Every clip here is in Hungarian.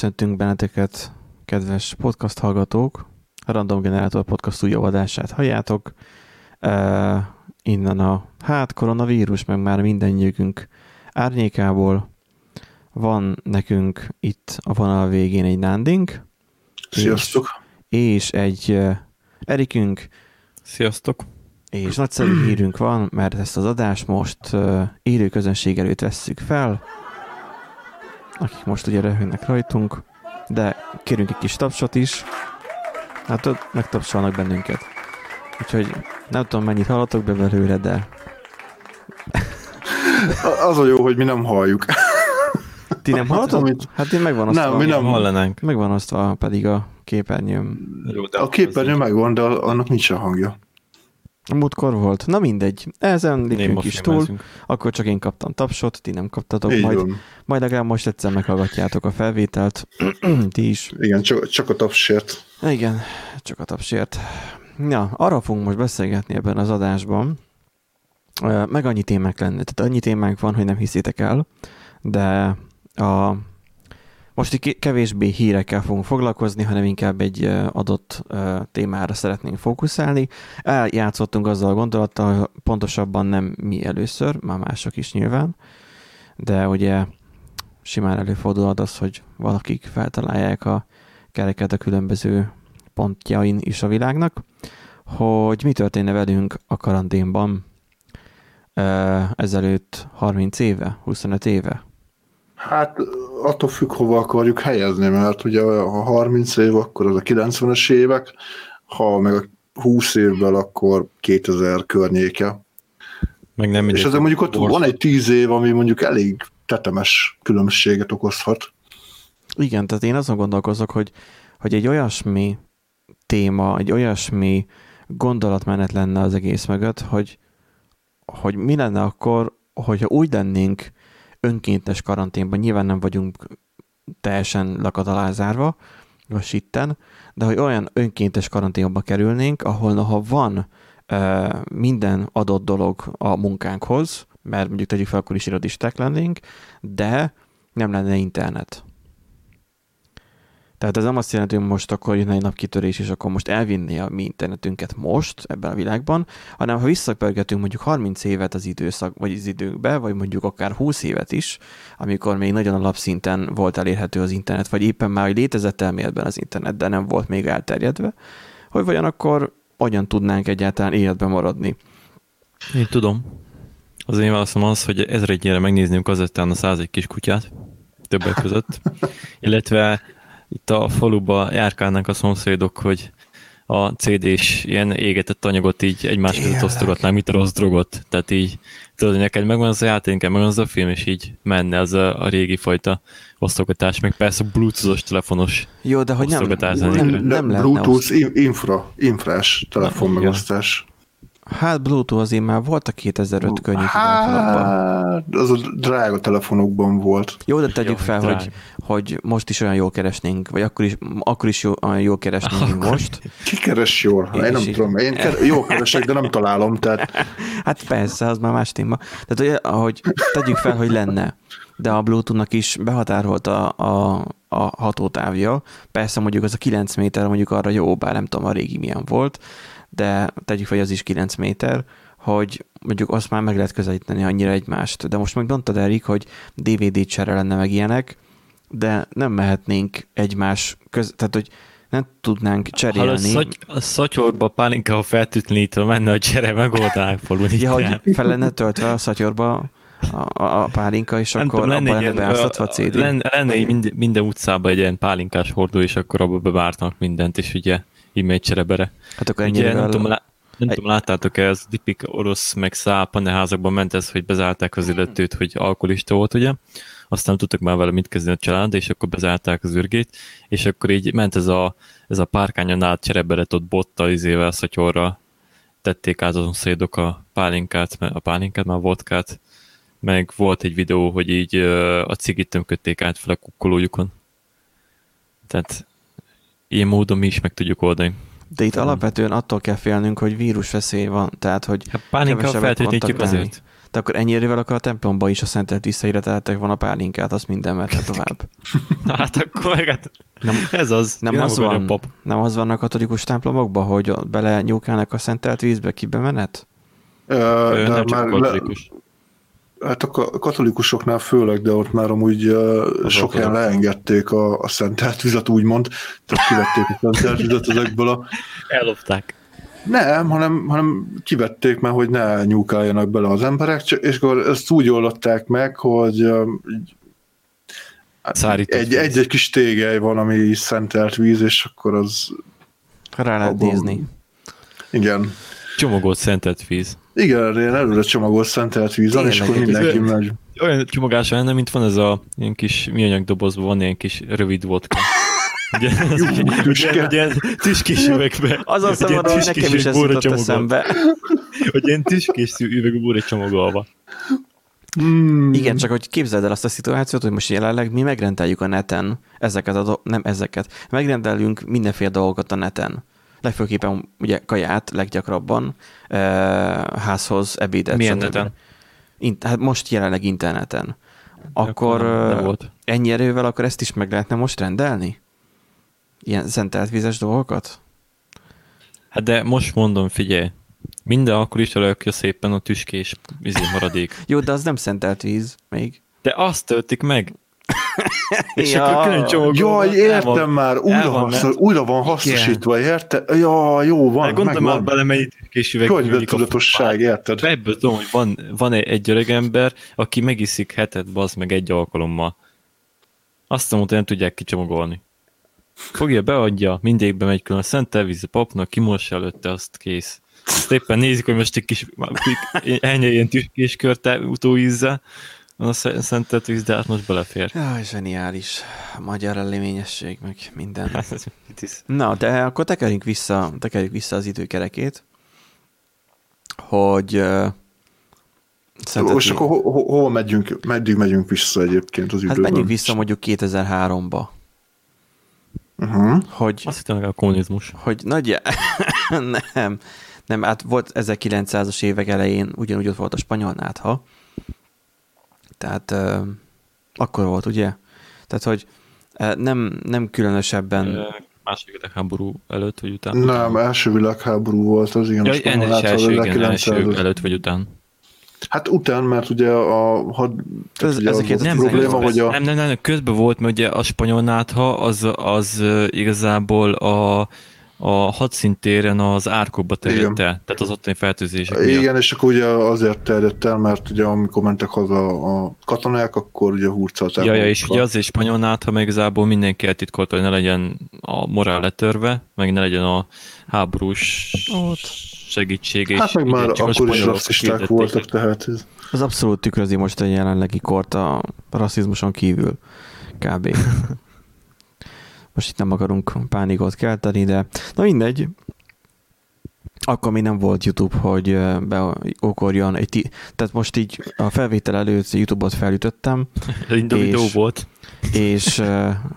Köszöntünk benneteket, kedves podcast hallgatók! A Random Generator podcast új adását halljátok. Uh, innen a hát koronavírus, meg már mindennyiükünk árnyékából van nekünk itt a vonal végén egy nándink. Sziasztok! És, és egy uh, Erikünk. Sziasztok! És nagyszerű hírünk van, mert ezt az adást most uh, élő közönség előtt vesszük fel, akik most ugye röhögnek rajtunk, de kérünk egy kis tapsot is. Hát ott megtapsolnak bennünket. Úgyhogy nem tudom, mennyit hallatok be belőle, de... Az a jó, hogy mi nem halljuk. Ti nem hallotok? Amit... Hát én megvan osztva. Nem, mi nem hallanánk. Megvan osztva pedig a képernyőm. Jó, de a képernyő megvan, de annak nincs a hangja. Múltkor volt. Na mindegy, ezen lépünk is túl. Akkor csak én kaptam tapsot, ti nem kaptatok, Így majd, van. majd legalább most egyszer meghallgatjátok a felvételt. ti is. Igen, csak, csak a tapsért. Igen, csak a tapsért. Ja, arra fogunk most beszélgetni ebben az adásban, meg annyi témák lenne. Tehát annyi témánk van, hogy nem hiszitek el, de a most kevésbé hírekkel fogunk foglalkozni, hanem inkább egy adott témára szeretnénk fókuszálni. Eljátszottunk azzal a gondolattal, pontosabban nem mi először, már mások is nyilván, de ugye simán előfordulhat az, hogy valakik feltalálják a kereket a különböző pontjain is a világnak, hogy mi történne velünk a karanténban ezelőtt 30 éve, 25 éve, Hát attól függ, hova akarjuk helyezni, mert ugye a 30 év, akkor az a 90-es évek, ha meg a 20 évvel, akkor 2000 környéke. Meg nem És ezzel mondjuk ott borsz. van egy 10 év, ami mondjuk elég tetemes különbséget okozhat. Igen, tehát én azon gondolkozok, hogy, hogy egy olyasmi téma, egy olyasmi gondolatmenet lenne az egész mögött, hogy, hogy mi lenne akkor, hogyha úgy lennénk önkéntes karanténban, nyilván nem vagyunk teljesen lakatalázárva, vagy sitten, de hogy olyan önkéntes karanténba kerülnénk, ahol noha van uh, minden adott dolog a munkánkhoz, mert mondjuk tegyük fel, akkor is irodisták lennénk, de nem lenne internet. Tehát ez nem azt jelenti, hogy most akkor jön egy napkitörés, és akkor most elvinni a mi internetünket most ebben a világban, hanem ha visszapörgetünk mondjuk 30 évet az időszak, vagy az időkbe, vagy mondjuk akár 20 évet is, amikor még nagyon alapszinten volt elérhető az internet, vagy éppen már létezett elméletben az internet, de nem volt még elterjedve, hogy vajon akkor hogyan tudnánk egyáltalán életben maradni. Én tudom. Az én válaszom az, hogy ezre egyére megnéznünk azután a 101 kis kutyát, többek között, illetve itt a faluba járkálnak a szomszédok, hogy a CD-s ilyen égetett anyagot így egymás között osztogatnánk, mint a rossz drogot. Tehát így, tudod, hogy neked megvan az a játék, megvan az a film, és így menne az a, a régi fajta osztogatás, meg persze bluetoothos telefonos Jó, de hogy nem, nem, nem, nem Bluetooth infra, infrás telefonmegosztás. Hát Bluetooth azért már volt a 2005 könnyű hát, az a drága telefonokban volt. Jó, de tegyük jó, fel, hogy, hogy most is olyan jól keresnénk, vagy akkor is, akkor is jó, olyan jól keresnénk, mint most. Ki keres jól? Én, én nem is tudom. Én keres, jól keresek, de nem találom. Tehát... Hát persze, az már más téma. Tehát, hogy, hogy tegyük fel, hogy lenne, de a Bluetooth-nak is behatárolt a, a, a hatótávja. Persze mondjuk az a 9 méter mondjuk arra jó, bár nem tudom a régi milyen volt, de tegyük fel, hogy az is 9 méter, hogy mondjuk azt már meg lehet közelíteni annyira egymást. De most meg mondtad, Erik, hogy DVD csere lenne meg ilyenek, de nem mehetnénk egymás köz... Tehát, hogy nem tudnánk cserélni. Ha a, szaty, a szatyorba pálinkával feltűtlenítve menne a csere, megoldanák falun. Ja, hogy fel lenne töltve a szatyorba a, a, pálinka, és nem akkor tudom, lenne abban lenne beáztatva a CD. Lenne, lenne minden, minden utcában egy ilyen pálinkás hordó, és akkor abba bevártanak mindent, és ugye e-mail cserebere. Hát akkor Ugye, nem tudom, lá- nem tudom, láttátok-e, az tipik orosz meg szál paneházakban ment ez, hogy bezárták az illetőt, hogy alkoholista volt, ugye? Aztán tudtak már vele mit kezdeni a család, és akkor bezárták az ürgét, és akkor így ment ez a, ez a párkányon át csereberet ott botta izével, szatyorra, tették át azon szédok a pálinkát, a pálinkát, már vodkát, meg volt egy videó, hogy így a cigit tömködték át fel a kukkolójukon. Tehát ilyen módon mi is meg tudjuk oldani. De itt alapvetően attól kell félnünk, hogy vírusveszély van, tehát hogy hát pálinkkal feltétlenítjük azért. De akkor ennyi erővel akkor a templomba is a szentelt visszaíreteltek van a pálinkát, azt minden merte tovább. Na, hát akkor hát nem, ez az. Nem az, akarok van, Pap. nem az van a katolikus templomokban, hogy bele nyúkálnak a szentelt vízbe, kibe menet? Ö, Ö, de nem csak már le, katolikus. Hát a ka- katolikusoknál főleg, de ott már amúgy ö, sok helyen leengedték a, a szentelt vizet, úgymond, tehát kivették a szentelt vizet ezekből a... Ellopták. Nem, hanem, hanem kivették már, hogy ne nyúkáljanak bele az emberek, és akkor ezt úgy oldották meg, hogy egy, víz. egy-egy kis tégely van, ami szentelt víz, és akkor az, Rá lehet Abban- nézni. igen, Csomagolt szentelt víz. Igen, ilyen előre csomagolt szentelt víz van, és akkor mindenki ez- megy. Olyan csomagása lenne, mint van ez a ilyen kis műanyag dobozban van ilyen kis rövid vodka. Ugye, tüske. ugye, ugye tüskés üvegbe. Az azt Egy ilyen mondom, hogy nekem is ez jutott eszembe. Hogy ilyen tüskés üvegbe csomagolva. Mm. Igen, csak hogy képzeld el azt a szituációt, hogy most jelenleg mi megrendeljük a neten ezeket a do- nem ezeket, megrendelünk mindenféle dolgokat a neten. Legfőképpen ugye kaját leggyakrabban, e, házhoz, ebédet. Milyen stb. neten? In- hát most jelenleg interneten. Akkor volt. ennyi erővel akkor ezt is meg lehetne most rendelni? Ilyen szentelt vízes dolgokat? Hát de most mondom, figyelj, minden akkor is rakja szépen a tüskés izé maradék. Jó, de az nem szentelt víz még. De azt töltik meg. És Ja. akkor külön csomagolva. Jaj, értem van- már, újra, van hasznos, újra van hasznosítva, érte? Ja, jó, van, Hát gondolom már megvan. bele mennyi tüskés üveg Könyvetudatosság, érted? Ebből tudom, hogy van, van egy, öreg ember, aki megiszik hetet, bazd meg egy alkalommal. Azt mondta, nem tudják kicsomagolni. Fogja, beadja, mindegyikbe megy külön a szent elvíz a papnak, kimossa előtte, azt kész. Azt éppen nézik, hogy most egy kis ennyi ilyen tüskés kört utóízzel, a sze- szentelt víz, de hát most belefér. Jaj, zseniális. A magyar eléményesség, meg minden. Hát? Na, de akkor tekerjünk vissza, tekerjük vissza az időkerekét, hogy uh, Most akkor ho- ho- hova megyünk, meddig megyünk vissza egyébként az hát időben? menjünk vissza mondjuk 2003-ba, Uh-huh. hogy, Azt hittem a kommunizmus. hogy nagy... nem, nem, hát volt 1900-as évek elején ugyanúgy ott volt a spanyol nátha, tehát uh, akkor volt, ugye? Tehát, hogy uh, nem, nem különösebben... Második világháború előtt, vagy után? Nem, első világháború volt az, igen. Ja, mondom, is első, igen, első 1900 előtt vagy után. Hát után, mert ugye a had, Ez- ugye az ezeket volt a nem probléma, hogy a, Nem, nem, nem, közben volt, mert ugye a spanyol nátha az, az igazából a, a hadszintéren az árkokba terjedt el, tehát az ottani fertőzések miatt. igen, és akkor ugye azért terjedt el, mert ugye amikor mentek haza a katonák, akkor ugye hurcolták. Ja, ja, és ugye az is spanyol nátha, meg igazából mindenki eltitkolta, hogy ne legyen a morál letörve, meg ne legyen a háborús Ott. segítség. és Hát meg ugye már akkor is rasszisták voltak, tehát ez... Az abszolút tükrözi most a jelenlegi kort a rasszizmuson kívül. Kb. most itt nem akarunk pánikot kelteni, de na mindegy. Akkor még nem volt YouTube, hogy ö, beugorjon egy ti- Tehát most így a felvétel előtt YouTube-ot felütöttem, És- videó volt. és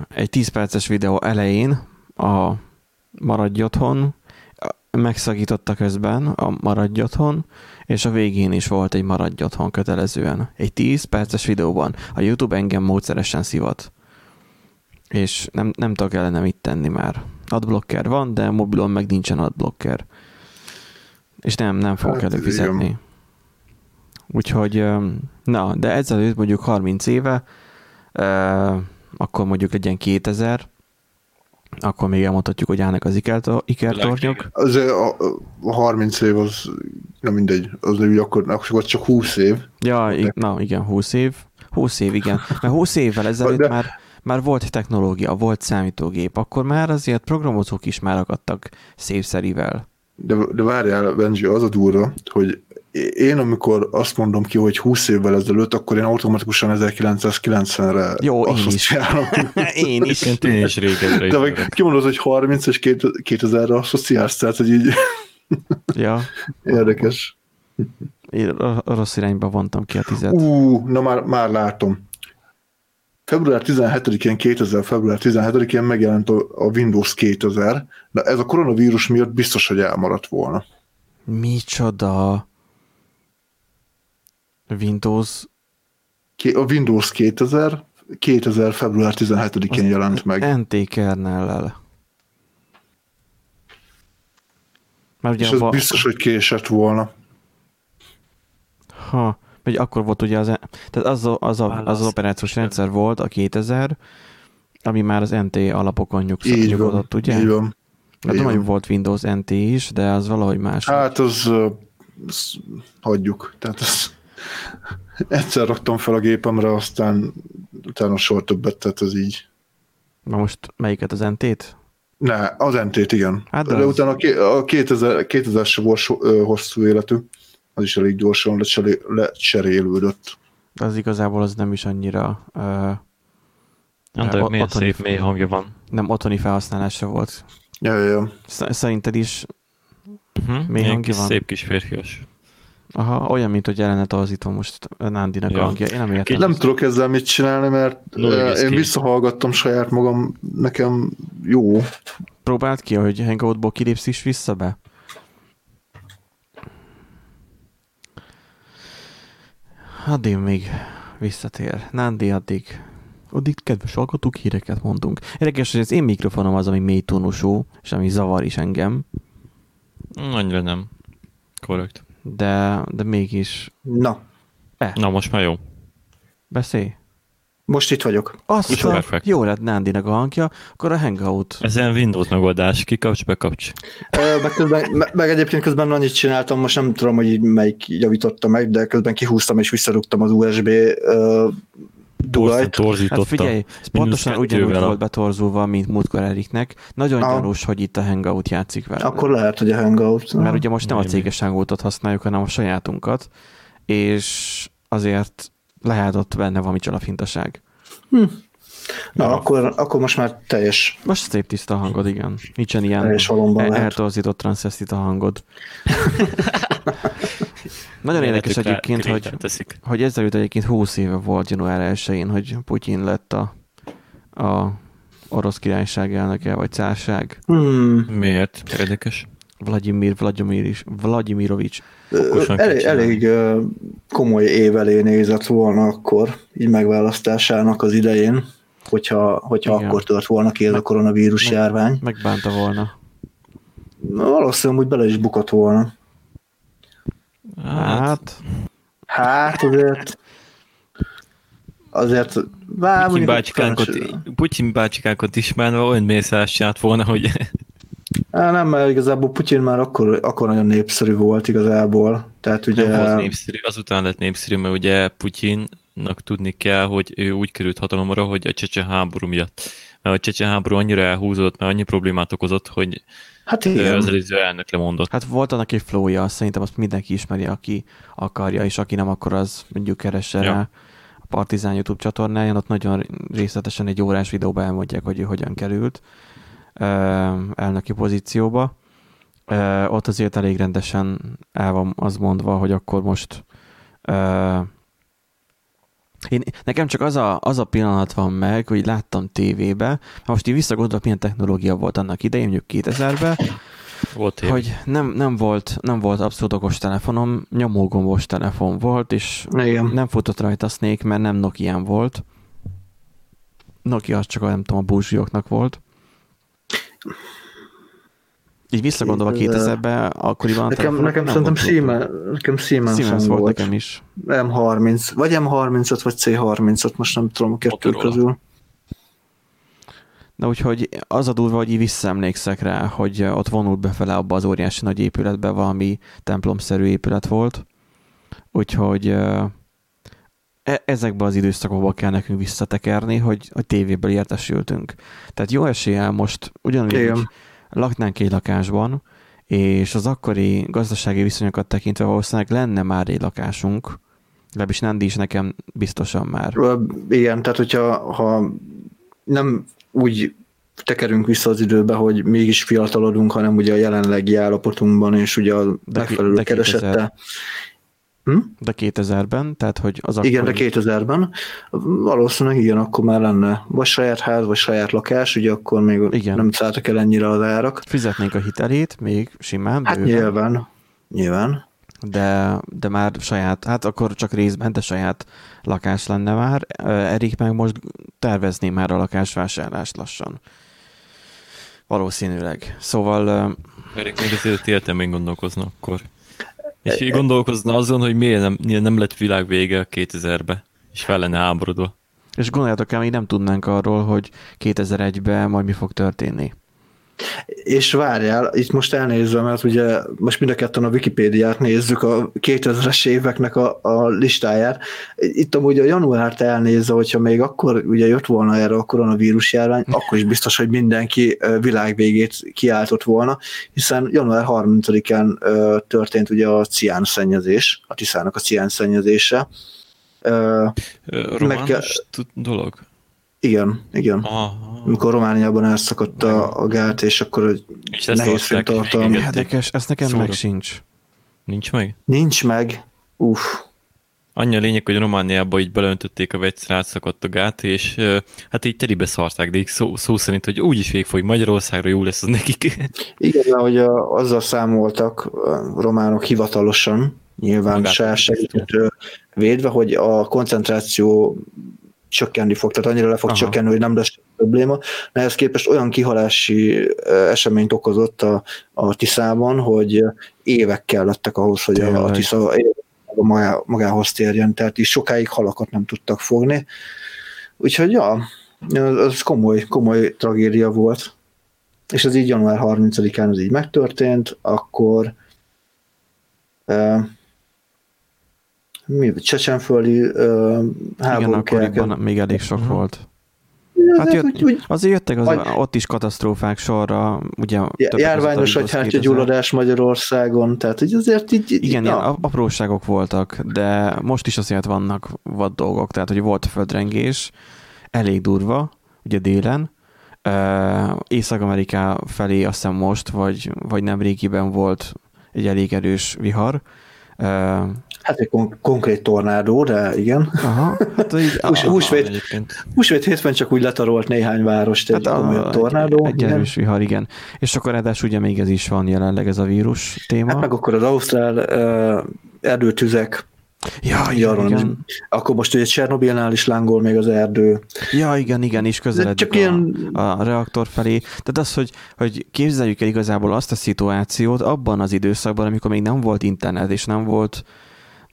egy 10 perces videó elején a Maradj otthon megszakította közben a Maradj otthon, és a végén is volt egy Maradj otthon kötelezően. Egy 10 perces videóban. A YouTube engem módszeresen szivat. És nem, nem tudok ellene mit tenni már. Adblocker van, de mobilon meg nincsen adblocker. És nem, nem fogok Hát, előfizetni. igen. Úgyhogy, na, de ezelőtt mondjuk 30 éve, akkor mondjuk legyen 2000, akkor még elmondhatjuk, hogy állnak az ikertor- ikertornyok. Azért a, a 30 év az, nem mindegy, az úgy akkor, akkor csak 20 év. Ja, i- na igen, 20 év. 20 év, igen. Mert 20 évvel ezelőtt De- már, már volt technológia, volt számítógép, akkor már azért programozók is már akadtak szépszerivel. De, de várjál, Benji, az a durva, hogy én amikor azt mondom ki, hogy 20 évvel ezelőtt, akkor én automatikusan 1990-re Jó, én is. Én is. Én én is régebbre De meg kimondod, hogy 30 és 2000-re asszociálsz, tehát hogy így Ja, érdekes. én ro- rossz irányba vontam ki a tizet. Ú, na már, már látom. Február 17-én, 2000. február 17-én megjelent a, Windows 2000, de ez a koronavírus miatt biztos, hogy elmaradt volna. Micsoda? Windows A Windows 2000, 2000. február 17-én jelent meg. NT kernellel. Mert ugye És ez biztos, hogy késett volna. Ha, vagy akkor volt ugye az, tehát az, a, az, a, az, az operációs rendszer volt, a 2000, ami már az NT alapokon nyugsz, Így van. nyugodott, ugye? Így van. Hát hogy van. volt Windows NT is, de az valahogy más. Hát az, az hagyjuk. Tehát ez, egyszer raktam fel a gépemre, aztán utána soha többet, tehát ez így. Na most melyiket az NT-t? Ne, az NT-t igen. Hát de de az- utána a ké- a 2000, 2000 se volt so, ö, hosszú életű, az is elég gyorsan lecseré- lecserélődött. Az igazából az nem is annyira uh, Nem tudom, milyen otthoni- szép mély hangja van. nem otthoni felhasználásra volt. Ja, ja, ja. Sz- Szerinted is, Uh-huh. Mély hangja kis van? szép kis férfias. aha, olyan, mint hogy jelenet torzítom most Nándinak a Ja. hangja. Én nem értem. Nem tudok ezzel mit csinálni, mert No, én visszahallgattam saját magam, nekem jó. Próbáld ki, hogy Hangoutból kilépsz is vissza be? Addig még visszatér. Nándi addig. Addig kedves hallgatók, híreket mondunk. Érdekes, hogy az én mikrofonom az, ami mély tónusú, és ami zavar is engem, Annyira nem. Korrekt. de, de mégis Na, Na, most már jó. beszélj. Most itt vagyok. Azt Itt a, jó lett Nándinak a hangja, akkor a Hangout. Ezen Windows megoldás, kikapcs, bekapcs. Ö, Meg, közben, me- meg egyébként közben annyit csináltam, most nem tudom, hogy így melyik javította meg, de közben kihúztam és visszarúgtam az USB ö, dugajt. Torzította. Hát figyelj, ez pontosan ugyanúgy volt betorzulva, mint múltkor Eriknek. Nagyon Ah. gyanús, hogy itt a Hangout játszik vele. Akkor lehet, hogy a Hangout. Mert ugye most nem a céges hangoutot használjuk, hanem a sajátunkat, és azért lehet ott benne valami csalafintaság. Na, akkor, akkor most már teljes, Most szép tiszta a hangod, igen. Nincsen ilyen lehet. eltorzított transvestita hangod. Nagyon érdekes egyébként, hogy, teszik. hogy ezelőtt egyébként 20 éve volt január 1-én, hogy Putyin lett a, a orosz királyság elnöke, vagy cárság. Hmm. Miért? Érdekes. Vladimir Vladimir is, Vladimirovics. Elég, elég komoly év elé nézett volna akkor, így megválasztásának az idején, hogyha, hogyha Igen. akkor tört volna ki ez a koronavírus meg- járvány. Megbánta volna. Na, valószínűleg úgy bele is bukott volna. Hát, Hát, azért azért bár Putyin bácsikánkot, Putyin bácsikánkot ismerve olyan mészást csinált volna, hogy nem, mert igazából Putyin már akkor, akkor nagyon népszerű volt igazából. Tehát ugye... nem volt népszerű, azután lett népszerű, mert ugye Putyinnak tudni kell, hogy ő úgy került hatalomra, hogy a csecsen háború miatt. Mert a csecsen háború annyira elhúzott, mert annyi problémát okozott, hogy Hát igen. az előző elnök lemondott. hát volt annak egy flowja, szerintem azt mindenki ismeri, aki akarja, és aki nem, akkor az mondjuk keresse Ja. rá a Partizán YouTube csatornáján, ott nagyon részletesen egy órás videóban elmondják, hogy ő hogyan került elnöki pozícióba. Ott azért elég rendesen el van az mondva, hogy akkor most én, nekem csak az a, az a pillanat van meg, hogy láttam tévébe, most így visszagondolok, milyen technológia volt annak idején, mondjuk 2000-ben, Volt év. hogy nem, nem, volt, nem volt abszolút okos telefonom, nyomógombos telefon volt, és Igen. nem futott rajta Snake, mert nem Nokia volt. Nokia az csak a, nem tudom, a búzsióknak volt. Így visszagondolva 2000. 2000-ben, akkoriban Nekem, nekem nem szerintem Siemens, nekem Siemens, Siemens volt, volt. nekem is. M30, vagy M35, vagy C35, most nem tudom a kettő Motorola. közül. De úgyhogy az a durva, hogy így visszaemlékszek rá, hogy ott vonult befele abba az óriási nagy épületbe, valami templomszerű épület volt. Úgyhogy ezekbe az időszakokba kell nekünk visszatekerni, hogy, hogy tévéből értesültünk. Tehát jó eséllyel most ugyanúgy Igen. laknánk egy lakásban, és az akkori gazdasági viszonyokat tekintve valószínűleg lenne már egy lakásunk, legalábbis Nandi is nekem biztosan már. Igen, tehát hogyha ha nem úgy tekerünk vissza az időbe, hogy mégis fiatalodunk, hanem ugye a jelenlegi állapotunkban, és ugye a De megfelelő de 2000. Hm? De 2000-ben, tehát hogy az Igen, de akkori- 2000-ben valószínűleg igen, akkor már lenne vagy saját ház, vagy saját lakás, ugye akkor még Igen. nem szálltak el ennyire az árak. fizetnénk a hitelét még simán, Hát bőven, nyilván, nyilván. de, de már saját, hát akkor csak részben, de saját lakás lenne már. Erik meg most tervezné már a lakásvásárlást lassan. Valószínűleg. Szóval... Erik még azért értem, gondolkozna akkor. És gondolkozna azon, hogy miért nem, miért nem lett világ vége 2000-be, és fel lenne háborodva. És gondoljátok el, még nem tudnánk arról, hogy 2001-ben majd mi fog történni. És várjál, itt most elnézve, mert ugye most mind a ketten a Wikipédiát nézzük, a 2000-es éveknek a, a listáját. Itt amúgy a januárt elnézve, hogyha még akkor ugye jött volna erre a koronavírus járvány, akkor is biztos, hogy mindenki világvégét kiáltott volna, hiszen január 30-án történt ugye a cián szennyezés, a Tiszának a cián szennyezése. Romános meg, dolog? Igen, igen. Aha. Amikor Romániában elszakadt a, a gát, és akkor egy és nehéz fenntartalmi. Érdekes, ezt nekem Szóra. meg sincs. Nincs meg? Nincs meg. Uff. Annyi a lényeg, hogy Romániában így belöntötték a vegyszer, átszakadt a gát, és hát így telibe szarták, de így szó, szó szerint, hogy úgyis végig fog Magyarországra, jó lesz az nekik. Igen, hogy a, azzal számoltak a románok hivatalosan, nyilván se segített védve, hogy a koncentráció csökkenni fog, tehát annyira le fog Aha. csökkenni, hogy nem lesz probléma. De ehhez képest olyan kihalási eseményt okozott a, a Tiszában, hogy évek kellettek ahhoz, hogy a, a Tisza magá, magához térjen, tehát is sokáig halakat nem tudtak fogni. Úgyhogy ja, az komoly, komoly tragédia volt. És ez így január 30-án ez így megtörtént, akkor mi, csecsenföldi uh, háború Igen, akkoriban még elég sok uh-huh. volt. Hát jött, úgy, úgy, azért jöttek az, vagy, ott is katasztrófák sorra, ugye... Járványos gyulladás Magyarországon, tehát hogy azért így... Igen, ilyen apróságok voltak, de most is azért vannak vad dolgok, tehát hogy volt földrengés, elég durva, ugye délen, Észak-Ameriká felé azt hiszem most, vagy, vagy nem régiben volt egy elég erős vihar, Hát egy kon- konkrét tornádó, de igen. Aha, hát így, Hús, húsvét, húsvét hétfőn csak úgy letarolt néhány várost egy hát a, tornádó. Egy, egy erős vihar, igen. És akkor ráadásul ugye még ez is van jelenleg, ez a vírus téma. Hát meg akkor az ausztrál uh, erdőtüzek, Ja, igen, igen. Akkor most ugye Csernobilnál is lángol még az erdő. Ja, igen, igen, is közeledik csak a, ilyen... a reaktor felé. Tehát az, hogy, hogy képzeljük el igazából azt a szituációt abban az időszakban, amikor még nem volt internet, és nem volt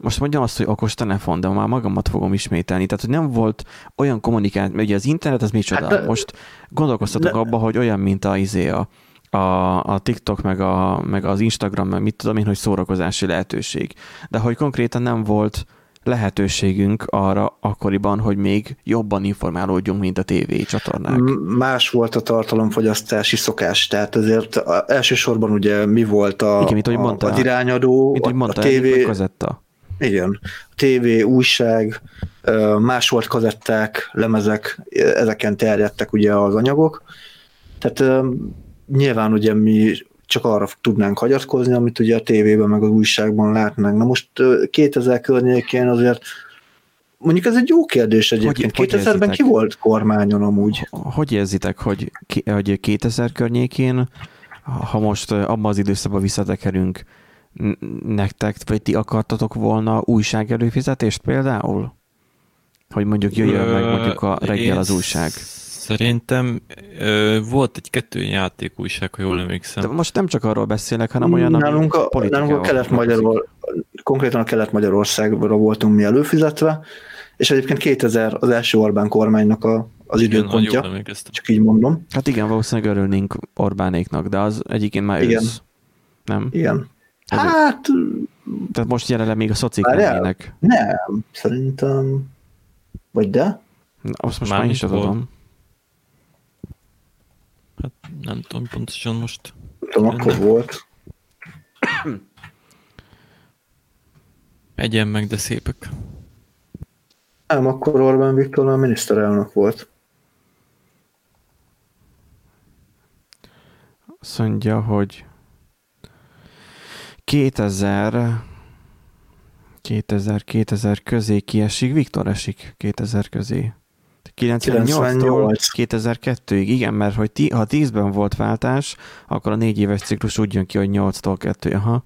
most mondjam azt, hogy okos telefon, de már magamat fogom ismételni. Tehát, hogy nem volt olyan kommunikáció, mert ugye az internet az micsoda. Hát, most gondolkoztatok de... abba, hogy olyan, mint a izé a, a, a TikTok, meg, a, meg az Instagram, meg mit tudom én, hogy szórakozási lehetőség. De hogy konkrétan nem volt lehetőségünk arra akkoriban, hogy még jobban informálódjunk, mint a TV csatornák. Más volt a tartalomfogyasztási szokás, tehát azért elsősorban ugye mi volt a, Igen, mint, hogy mondta, az irányadó, mint, hogy mondta, a tévé, kazetta. Igen. Tévé, újság, más volt kazetták, lemezek, ezeken terjedtek ugye az anyagok. Tehát nyilván ugye mi csak arra tudnánk hagyatkozni, amit ugye a tévében meg az újságban látnánk. Na most 2000 környékén azért Mondjuk ez egy jó kérdés egyébként. Hogy, 2000-ben ki volt kormányon amúgy? Hogy érzitek, hogy, hogy 2000 környékén, ha most abban az időszakban visszatekerünk, nektek, vagy ti akartatok volna újság előfizetést például? Hogy mondjuk jöjjön meg mondjuk a reggel az újság. Szerintem ö, volt egy-kettő játék újság, ha jól emlékszem. De most nem csak arról beszélek, hanem olyan, nálunk a, nálunk a kelet magyarország konkrétan a Kelet-Magyarországra voltunk mi előfizetve, és egyébként 2000 az első Orbán kormánynak a, az időpontja, igen, csak így mondom. Hát igen, valószínűleg örülnénk Orbánéknak, de az egyébként már igen. ősz. Nem? Igen. Hát... Tehát most jelenleg még a szocik lennének. Nem, szerintem... Vagy de? Na, azt most már, is tudom. Hát nem tudom pontosan most. Tudom, akkor volt. Egyen meg, de szépek. Nem, akkor Orbán Viktor a miniszterelnök volt. Azt mondja, hogy 2000 2000, 2000 közé kiesik, Viktor esik 2000 közé. 98-tól 2002-ig, igen, mert hogy ti, ha 10-ben volt váltás, akkor a négy éves ciklus úgy jön ki, hogy 8-tól 2, aha.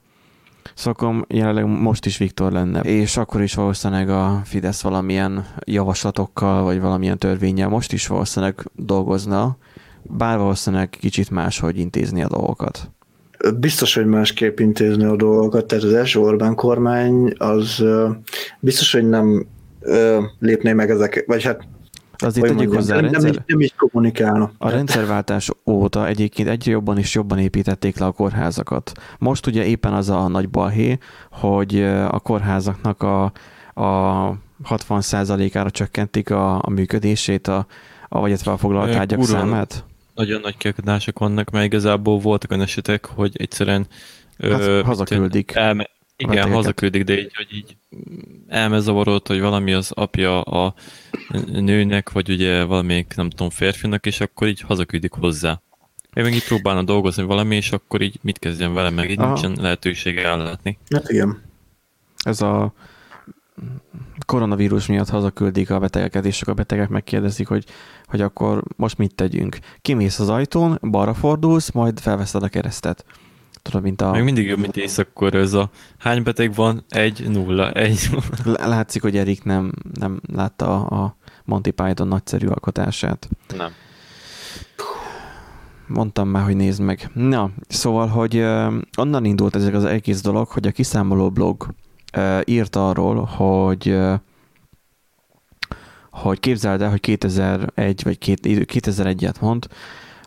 Szokom jelenleg most is Viktor lenne, és akkor is valószínűleg a Fidesz valamilyen javaslatokkal, vagy valamilyen törvényel most is valószínűleg dolgozna, bár valószínűleg kicsit máshogy intézni a dolgokat. Biztos, hogy másképp intézni a dolgokat, tehát az első Orbán kormány az biztos, hogy nem lépné meg ezek, vagy hát Azért tegyük hozzá, nem, nem, így, nem így kommunikálna. A rendszerváltás óta egyébként egyre jobban és jobban építették le a kórházakat. Most ugye éppen az a nagy balhé, hogy a kórházaknak a, a 60%-ára csökkentik a, a működését, a, a, vagy a foglalt ágyak számát. Nagyon nagy kiakadások vannak, mert igazából voltak olyan esetek, hogy egyszerűen hát, ö, hazaküldik. Elme, igen, hazaküldik, de így, hogy így elmezavarolt, hogy valami az apja a nőnek, vagy ugye valamelyik, nem tudom, férfinak, és akkor így hazaküldik hozzá. Én meg így próbálna dolgozni valami, és akkor így mit kezdjen vele, meg így Aha. nincsen lehetősége ellátni. Hát igen. Ez a koronavírus miatt hazaküldik a betegeket, és csak a betegek megkérdezik, hogy, hogy akkor most mit tegyünk. Kimész az ajtón, balra fordulsz, majd felveszed a keresztet. Tudod, mint a... Még mindig jobb, mint északkor ez a hány beteg van? Egy, nulla, egy. Látszik, hogy Erik nem, nem látta a Monty Python nagyszerű alkotását. Nem. Mondtam már, hogy nézd meg. Na, szóval, hogy onnan indult ez az egész dolog, hogy a kiszámoló blog írt arról, hogy hogy képzeld el, hogy 2001 vagy 2001-et mond,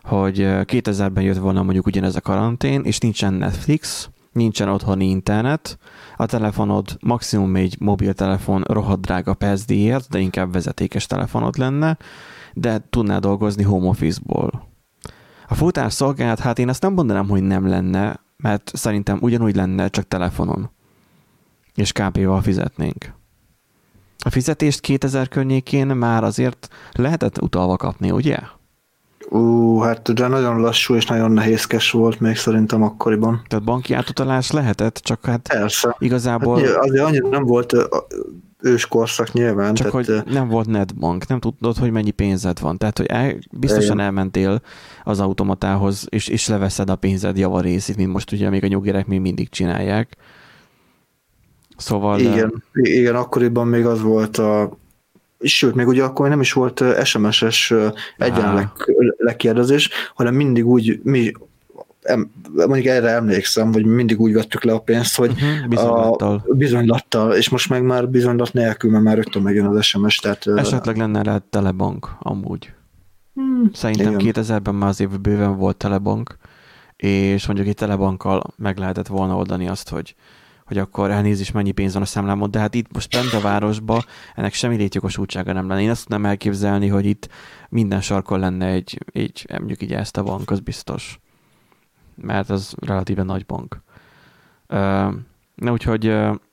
hogy 2000-ben jött volna mondjuk ugyanez a karantén, és nincsen Netflix, nincsen otthoni internet, a telefonod maximum egy mobiltelefon rohadt drága percdíjért, de inkább vezetékes telefonod lenne, de tudná dolgozni home office-ból. A futás szolgálat, hát én ezt nem mondanám, hogy nem lenne, mert szerintem ugyanúgy lenne, csak telefonon. És KP-val fizetnénk. A fizetést 2000 környékén már azért lehetett utalva kapni, ugye? Ú, hát de nagyon lassú és nagyon nehézkes volt még szerintem akkoriban. Tehát banki átutalás lehetett, csak hát Persze. igazából... Hát, azért annyira nem volt őskorszak nyilván. Csak tehát, hogy nem volt netbank, nem tudod, hogy mennyi pénzed van. Tehát, hogy el, biztosan igen. elmentél az automatához, és, és leveszed a pénzed javarészét, mint most ugye még a nyuggerek még mindig csinálják. Szóval... Igen, igen, akkoriban még az volt a sőt, még ugye akkor nem is volt SMS-es egyenleg lekérdezés, hanem mindig úgy, mi mondjuk erre emlékszem, hogy mindig úgy vettük le a pénzt, hogy uh-huh, bizonylattal. A bizonylattal, és most meg már bizonylat nélkül, mert már rögtön megjön az SMS. Tehát, Esetleg lenne lehet telebank, amúgy. Hmm, Szerintem igen. 2000-ben már azért bőven volt telebank, és mondjuk egy telebankkal meg lehetett volna oldani azt, hogy hogy akkor elnézést, mennyi pénz van a számlámon, de hát itt most bent a városba ennek semmi létjogosultsága nem lenne. Én azt tudnám elképzelni, hogy itt minden sarkon lenne egy, egy mondjuk így ezt a bank, az biztos. Mert az relatíve nagy bank. Na úgyhogy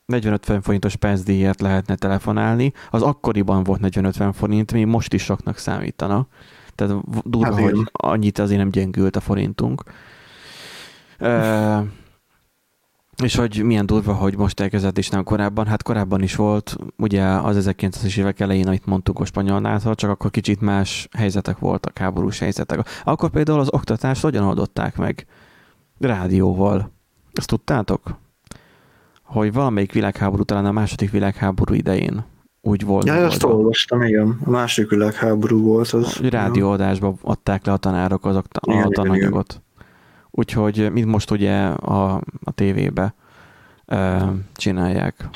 40-50 forintos pénzdíjért lehetne telefonálni. Az akkoriban volt 40-50 forint, mi most is soknak számítana. Tehát durva, hát, hogy annyit azért nem gyengült a forintunk. És hogy milyen durva, hogy most elkezdett és nem korábban. Hát korábban is volt, ugye az 1900-es évek elején, amit mondtuk a spanyolnál, csak akkor kicsit más helyzetek voltak, háborús helyzetek. Akkor például az oktatást hogyan oldották meg? Rádióval. Ezt tudtátok? Hogy valamelyik világháború, talán a második világháború idején úgy volt. Ja, azt olvastam, igen. A második világháború volt az. Rádióadásba adták le a tanárok az a, a tananyagot. Igen. Úgyhogy, mint most ugye a, a tévébe e, csinálják.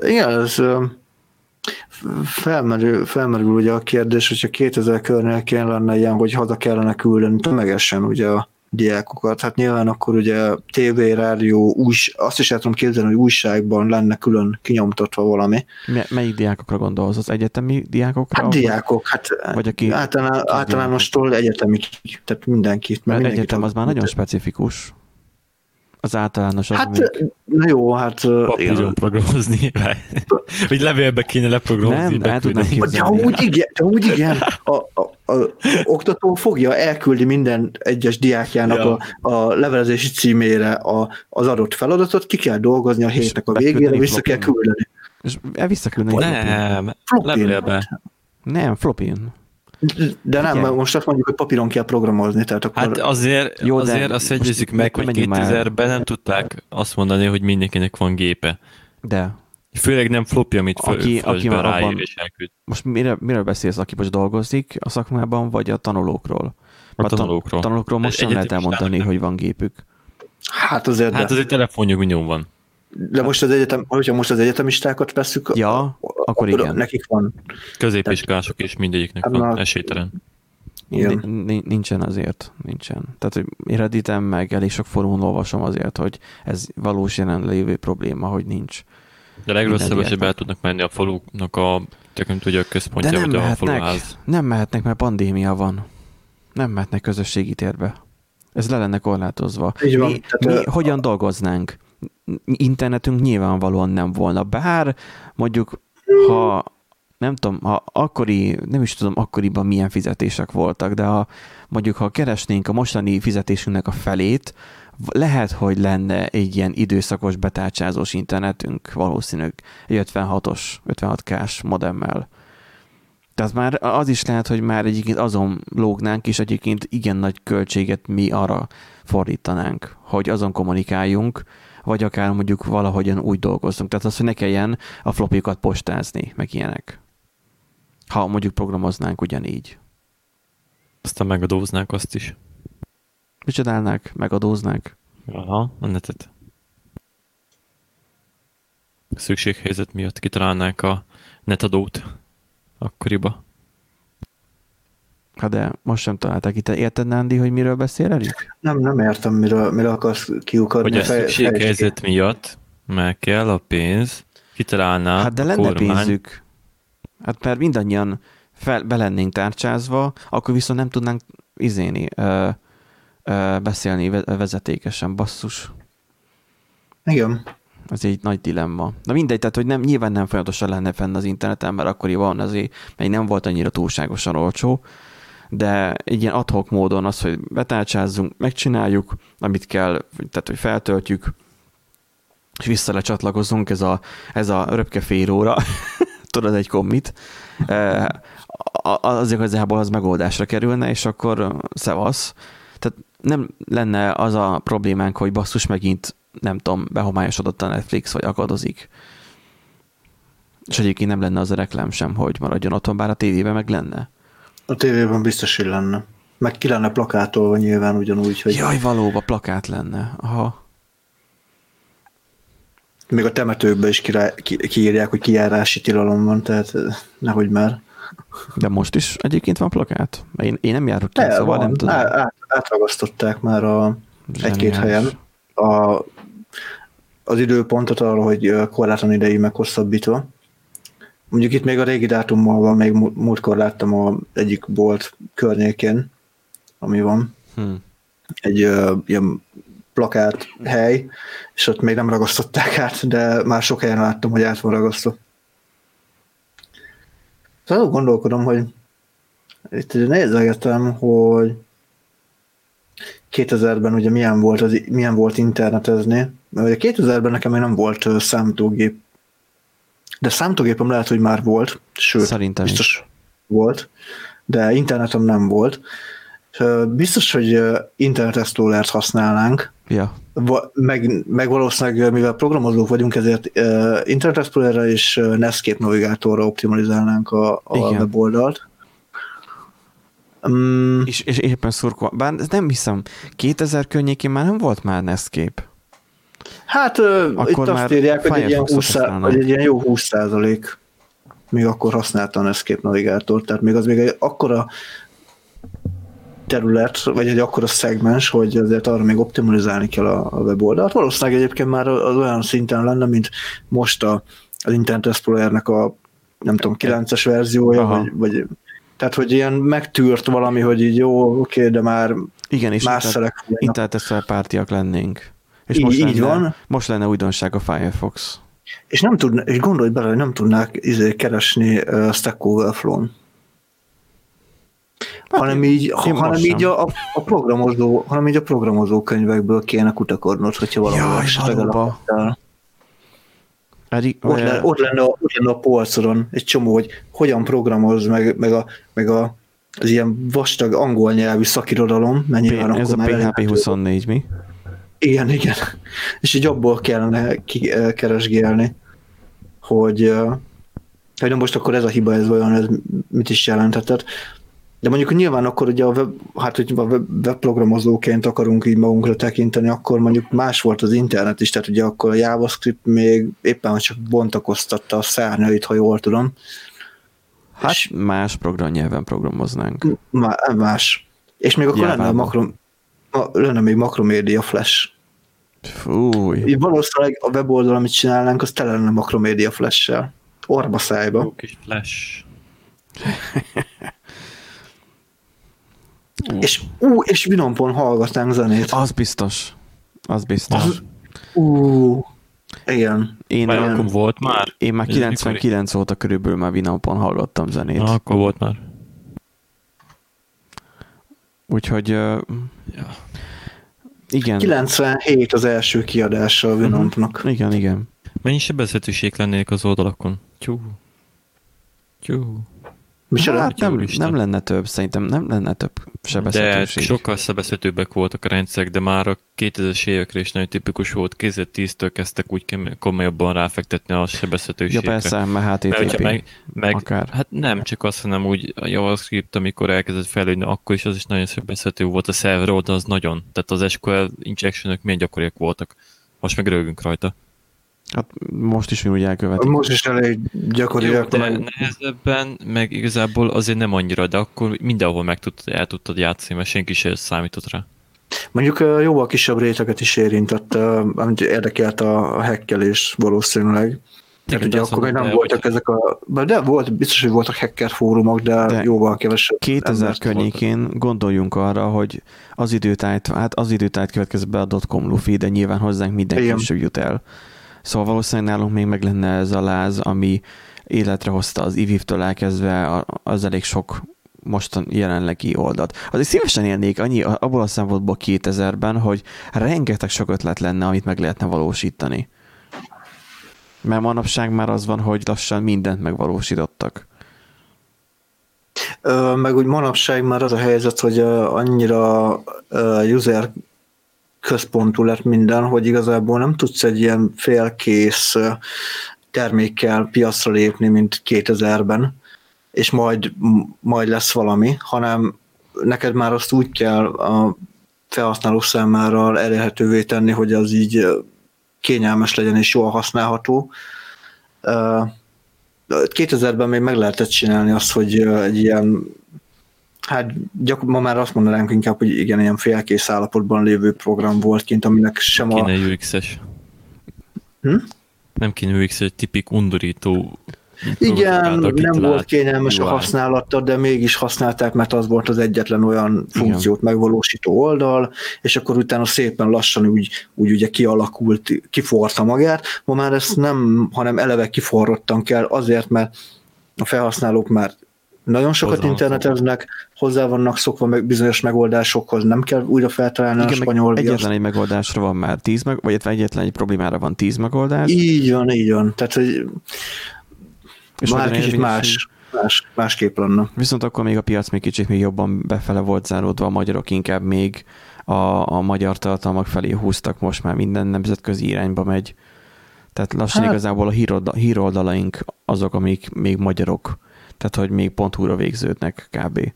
Igen, ez felmerül, felmerül ugye a kérdés, hogyha 2000 környékén lenne ilyen, hogy haza kellene küldeni tömegesen ugye a diákokat. Hát nyilván akkor ugye TV, rádió, újs, azt is el tudom képzelni, hogy újságban lenne külön kinyomtatva valami. M- melyik diákokra gondolsz? Az egyetemi diákokra? Hát diákok, hát vagy aki, általán, általánostól egyetemi, tehát mindenkit. Mert, mindenkit egyetem az már nagyon specifikus. Az általános. Hát, még... na jó, hát... Papíron programozni, hogy levélbe kéne leprogramozni. Nem, el tudnám képzelni. De úgy igen, de úgy igen. A, a, a, oktató fogja elküldi minden egyes diákjának ja. a, a levelezési címére a, az adott feladatot, ki kell dolgozni a hétnek a végére, vissza kell küldeni. És visszaküldeni. Nem, levélbe. Nem, flopin. De nem, Igen. most azt mondjuk, hogy papíron kell programozni, tehát akkor... Hát azért, Jó, azért azt egyezzük meg, hogy 2000-ben nem tudták azt mondani, hogy mindenkinek van gépe. De. Főleg nem flopja, amit aki, aki már abban, és elküld. Most mire, miről beszélsz, aki most dolgozik a szakmában, vagy a tanulókról? A tanulókról. A tanulókról most sem lehet elmondani, hogy van gépük. Hát azért... Hát azért telefonjuk minimum van. De most az egyetem, hogyha most az egyetemistákat veszük, ja, akkor, akkor igen. nekik van. Középiskolások is mindegyiknek hát van esélytelen. Nincsen azért, nincsen. Tehát, hogy Redditem meg elég sok fórumon olvasom azért, hogy ez valós jelenlévő probléma, hogy nincs. De legrosszabb, hogy be tudnak menni a faluknak a, nem tudja, a központja, De nem vagy mehetnek, a faluház. Nem mehetnek, mert pandémia van. Nem mehetnek közösségi térbe. Ez le lenne korlátozva. Így van. Mi, mi hogyan dolgoznánk? Internetünk nyilvánvalóan nem volna. Bár mondjuk, ha nem tudom, ha akkori, nem is tudom akkoriban milyen fizetések voltak, de ha mondjuk, ha keresnénk a mostani fizetésünknek a felét, lehet, hogy lenne egy ilyen időszakos betárcsázós internetünk, valószínűleg egy 56-os, 56K-s modemmel. Tehát már az is lehet, hogy már egyébként azon lógnánk, és egyébként igen nagy költséget mi arra fordítanánk, hogy azon kommunikáljunk, vagy akár mondjuk valahogyan úgy dolgozzunk. Tehát az, hogy ne kelljen a flopikat postázni, meg ilyenek. Ha mondjuk programoznánk ugyanígy. Aztán megadóznák azt is. Mit csinálnák? Megadóznák? Aha, a netet. Szükséghelyzet miatt kitalálnák a netadót akkoriba. Hát de most sem találták itt. Érted, Nándi, hogy miről beszél Erik? Nem, nem értem, miről, miről akarsz kiukadni. Hogy a szükséghelyzet miatt meg kell a pénz, kitalálná Hát de lenne kormány. pénzük. Hát mert mindannyian fel, be lennénk tárcsázva, akkor viszont nem tudnánk izéni, ö, ö, beszélni vezetékesen, basszus. Igen. Ez egy nagy dilemma. Na mindegy, tehát hogy nem, nyilván nem folyamatosan lenne fenn az interneten, mert akkoriban azért, mert nem volt annyira túlságosan olcsó, de egy ilyen adhok módon az, hogy betárcsázzunk, megcsináljuk, amit kell, tehát hogy feltöltjük, és vissza lecsatlakozunk, ez a, ez a röpke fél óra, tudod, egy kommit, az igazából az megoldásra kerülne, és akkor szevasz. Tehát nem lenne az a problémánk, hogy basszus megint, nem tudom, behomályosodott a Netflix, vagy akadozik. És egyébként nem lenne az a reklám sem, hogy maradjon otthon, bár a tévében meg lenne. A tévében biztos, hogy lenne. Meg ki lenne plakátolva nyilván ugyanúgy, hogy... Jaj, valóban plakát lenne. Aha. Még a temetőkbe is kirá, ki, kiírják, hogy kijárási tilalom van, tehát eh, nehogy már. De most is egyébként van plakát? Én, én nem járok ki, szóval van. nem tudom. Át, átragasztották már a, egy-két helyen a, az időpontot arra, hogy eh, korlátlan idejű meghosszabbítva. Mondjuk itt még a régi dátummal van, még múltkor láttam a egyik bolt környékén, ami van. Hmm. Egy uh, ilyen plakát hely, és ott még nem ragasztották át, de már sok helyen láttam, hogy át van ragasztva. Szóval gondolkodom, hogy itt nézegetem, hogy 2000-ben ugye milyen volt, az, milyen volt internetezni, mert ugye 2000-ben nekem még nem volt számítógép de számítógépem lehet, hogy már volt, sőt, Szerintem biztos is. volt, de internetem nem volt. Biztos, hogy Internet Explorer-t használnánk, ja. meg, meg valószínűleg, mivel programozók vagyunk, ezért Internet Explorer-re és Netscape navigátorra optimalizálnánk a, a weboldalt. Um, és, és éppen szurkol, bár nem hiszem, 2000 környékén már nem volt már Netscape. Hát akkor itt azt írják, hogy egy, ilyen 20, hogy egy ilyen jó 20 százalék még akkor használta a Netscape navigátort, tehát még az még egy akkora terület, vagy egy akkora szegmens, hogy azért arra még optimalizálni kell a, a weboldalt. Valószínűleg egyébként már az olyan szinten lenne, mint most a, az Internet Explorer-nek a nem tudom, 9-es verziója, vagy, vagy tehát, hogy ilyen megtűrt valami, hogy így jó, oké, de már Igen, és más internet, internet pártiak lennénk. És így, most lenne, így van. Most lenne újdonság a Firefox. És, nem tudna, és gondolj bele, hogy nem tudnák izé keresni uh, Stack Overflow-n. Hát hanem így, hanem így a, a, programozó, hanem így a programozó könyvekből kéne kutakodnod, hogyha valami Jaj, valóban. Pedig, ott, lenne, ott, lenne a, ott lenne a polcodon egy csomó, hogy hogyan programoz, meg, meg, a, meg a az ilyen vastag angol nyelvű szakirodalom, mennyi van Ez a PHP 24, mi? Igen, igen. És így abból kellene keresgélni, hogy, hogy na most akkor ez a hiba, ez olyan, ez mit is jelentett. De mondjuk nyilván akkor ugye a web, hát hogy a webprogramozóként akarunk így magunkra tekinteni, akkor mondjuk más volt az internet is, tehát ugye akkor a JavaScript még éppen csak bontakoztatta a szárnyait, ha jól tudom. Hát és más programnyelven programoznánk. Más. És még akkor lenne, makro, lenne még makromédia flash. Fúj. Így valószínűleg a weboldal, amit csinálnánk, az tele lenne makromédia flash-sel. Orba szájba. Jó kis flash. És, ú, és Vinompon hallgatnánk zenét. Az biztos. Az biztos. Az, ú, igen. Én, Már akkor volt már? Én már 99 óta körülbelül már Vinompon hallgattam zenét. Na, akkor volt már. Úgyhogy uh, ja. igen. 97 az első kiadása a Vinompnak. Uh-huh. Igen, igen. Mennyi sebezhetőség lennék az oldalakon? Tyú. Tyú. Micsoda? Hát nem, nem lenne több, szerintem nem lenne több sebezhetőség. De sokkal sebezhetőbbek voltak a rendszerek, de már a 2000-es évekre is nagyon tipikus volt, 2010-től kezdtek úgy komolyabban ráfektetni a sebezhetőségre. Ja persze, mert HTTP. Meg, meg, akár. Hát nem csak azt, hanem úgy a JavaScript, amikor elkezdett fejlődni, akkor is az is nagyon sebezhető volt a server oldal, az nagyon. Tehát az SQL injectionok milyen gyakoriak voltak. Most meg rögünk rajta. Hát most is mi úgy elkövetik. Most is elég gyakori. Jó, de meg... nehezebben, meg igazából azért nem annyira, de akkor mindenhol meg tudtad, el tudtad játszani, mert senki sem számított rá. Mondjuk jóval kisebb réteget is érintett, amit érdekelt a hekkelés valószínűleg. Tehát ugye akkor még nem de, voltak hogy... ezek a... De volt, biztos, hogy voltak hacker fórumok, de, de jóval kevesebb. 2000 környékén gondoljunk arra, hogy az időtájt, hát az időtájt következett be a dotcom lufi, de nyilván hozzánk mindenki is jut el. Szóval valószínűleg nálunk még meg lenne ez a láz, ami életre hozta az IVIV-től elkezdve az elég sok mostan jelenlegi oldalt. Azért szívesen élnék annyi abból a szempontból 2000-ben, hogy rengeteg sok ötlet lenne, amit meg lehetne valósítani. Mert manapság már az van, hogy lassan mindent megvalósítottak. Meg úgy manapság már az a helyzet, hogy annyira user központú lett minden, hogy igazából nem tudsz egy ilyen félkész termékkel piacra lépni, mint 2000-ben, és majd, majd lesz valami, hanem neked már azt úgy kell a felhasználó számára elérhetővé tenni, hogy az így kényelmes legyen és jól használható. 2000-ben még meg lehetett csinálni azt, hogy egy ilyen Hát gyakor- ma már azt mondanánk inkább, hogy igen, ilyen félkész állapotban lévő program volt kint, aminek sem nem a... Kéne UX-es. Hm? Nem kéne UX, egy tipik undorító igen, nem volt kényelmes a használata, de mégis használták, mert az volt az egyetlen olyan funkciót Igen. megvalósító oldal, és akkor utána szépen lassan úgy, úgy ugye kialakult, kiforta magát. Ma már ezt nem, hanem eleve kiforrottan kell azért, mert a felhasználók már nagyon sokat hozzá interneteznek, hozzá vannak szokva meg bizonyos megoldásokhoz, nem kell újra feltalálni Igen, a spanyol Egyetlen egy megoldásra van már tíz, meg, vagy egyetlen egy problémára van tíz megoldás. Így van, így van. Tehát, hogy és már kicsit más, más, másképp lenne. Viszont akkor még a piac még kicsit még jobban befele volt záródva, a magyarok inkább még a, a magyar tartalmak felé húztak, most már minden nemzetközi irányba megy. Tehát lassan hát, igazából a híroldalaink azok, amik még magyarok tehát hogy még pont húra végződnek kb.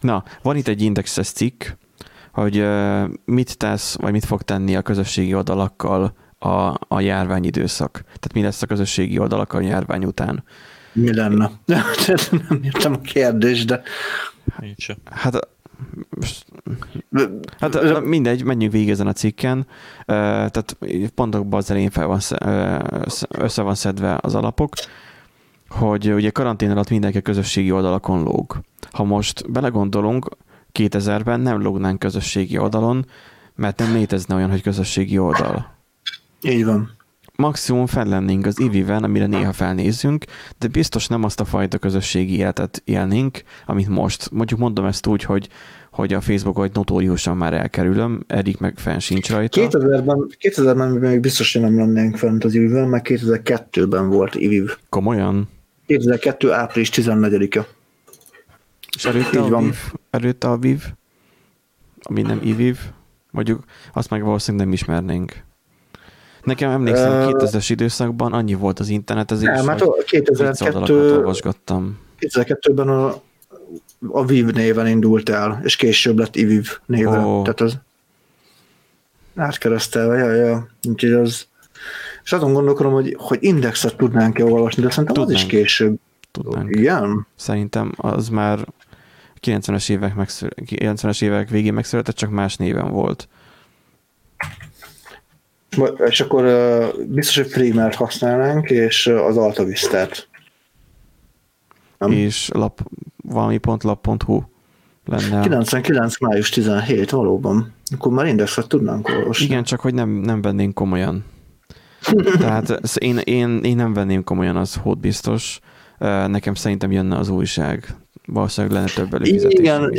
Na, van itt egy indexes cikk, hogy mit tesz, vagy mit fog tenni a közösségi oldalakkal a, a járvány időszak. Tehát mi lesz a közösségi oldalak a járvány után. Mi lenne? Nem értem a kérdést, de... Nincs. Hát Hát mindegy, menjünk végig ezen a cikken. Tehát pontokban az elején fel van, össze van szedve az alapok hogy ugye karantén alatt mindenki a közösségi oldalakon lóg. Ha most belegondolunk, 2000-ben nem lógnánk közösségi oldalon, mert nem létezne olyan, hogy közösségi oldal. Így van. Maximum fel lennénk az ivivel, amire néha felnézzünk, de biztos nem azt a fajta közösségi életet élnénk, amit most. Mondjuk mondom ezt úgy, hogy hogy a Facebookot notóriusan már elkerülöm, Erik meg fenn sincs rajta. 2000-ben, 2000-ben még biztos, hogy nem lennénk fent az ivivel, mert 2002-ben volt iviv. Komolyan? 2002. április 14-a. És előtte a, Viv, előtte a Viv, ami nem iViv, mondjuk azt meg valószínűleg nem ismernénk. Nekem emlékszem, uh, 2000-es időszakban annyi volt az internetezés, nem, hát 2002, olvasgattam. 2002-ben a, a Viv néven indult el, és később lett iViv néven. Oh. Tehát az átkeresztelve, ja, ja. Úgyhogy az, és azon gondolkodom, hogy, hogy indexet tudnánk-e olvasni, de szerintem tudnánk. az is később. Tudnánk. Igen? Szerintem az már 90-es évek, megszül, 90-es évek végén megszületett, csak más néven volt. És akkor uh, biztos, hogy Freemert használnánk, és az AltaVista-t. És lap, valami pont lap.hu lenne. 99. május 17, valóban. Akkor már indexet tudnánk olvasni. Igen, csak hogy nem, nem vennénk komolyan. Tehát én, én, én nem venném komolyan, az hód biztos. Nekem szerintem jönne az újság. Valószínűleg lenne több előfizetés. Igen,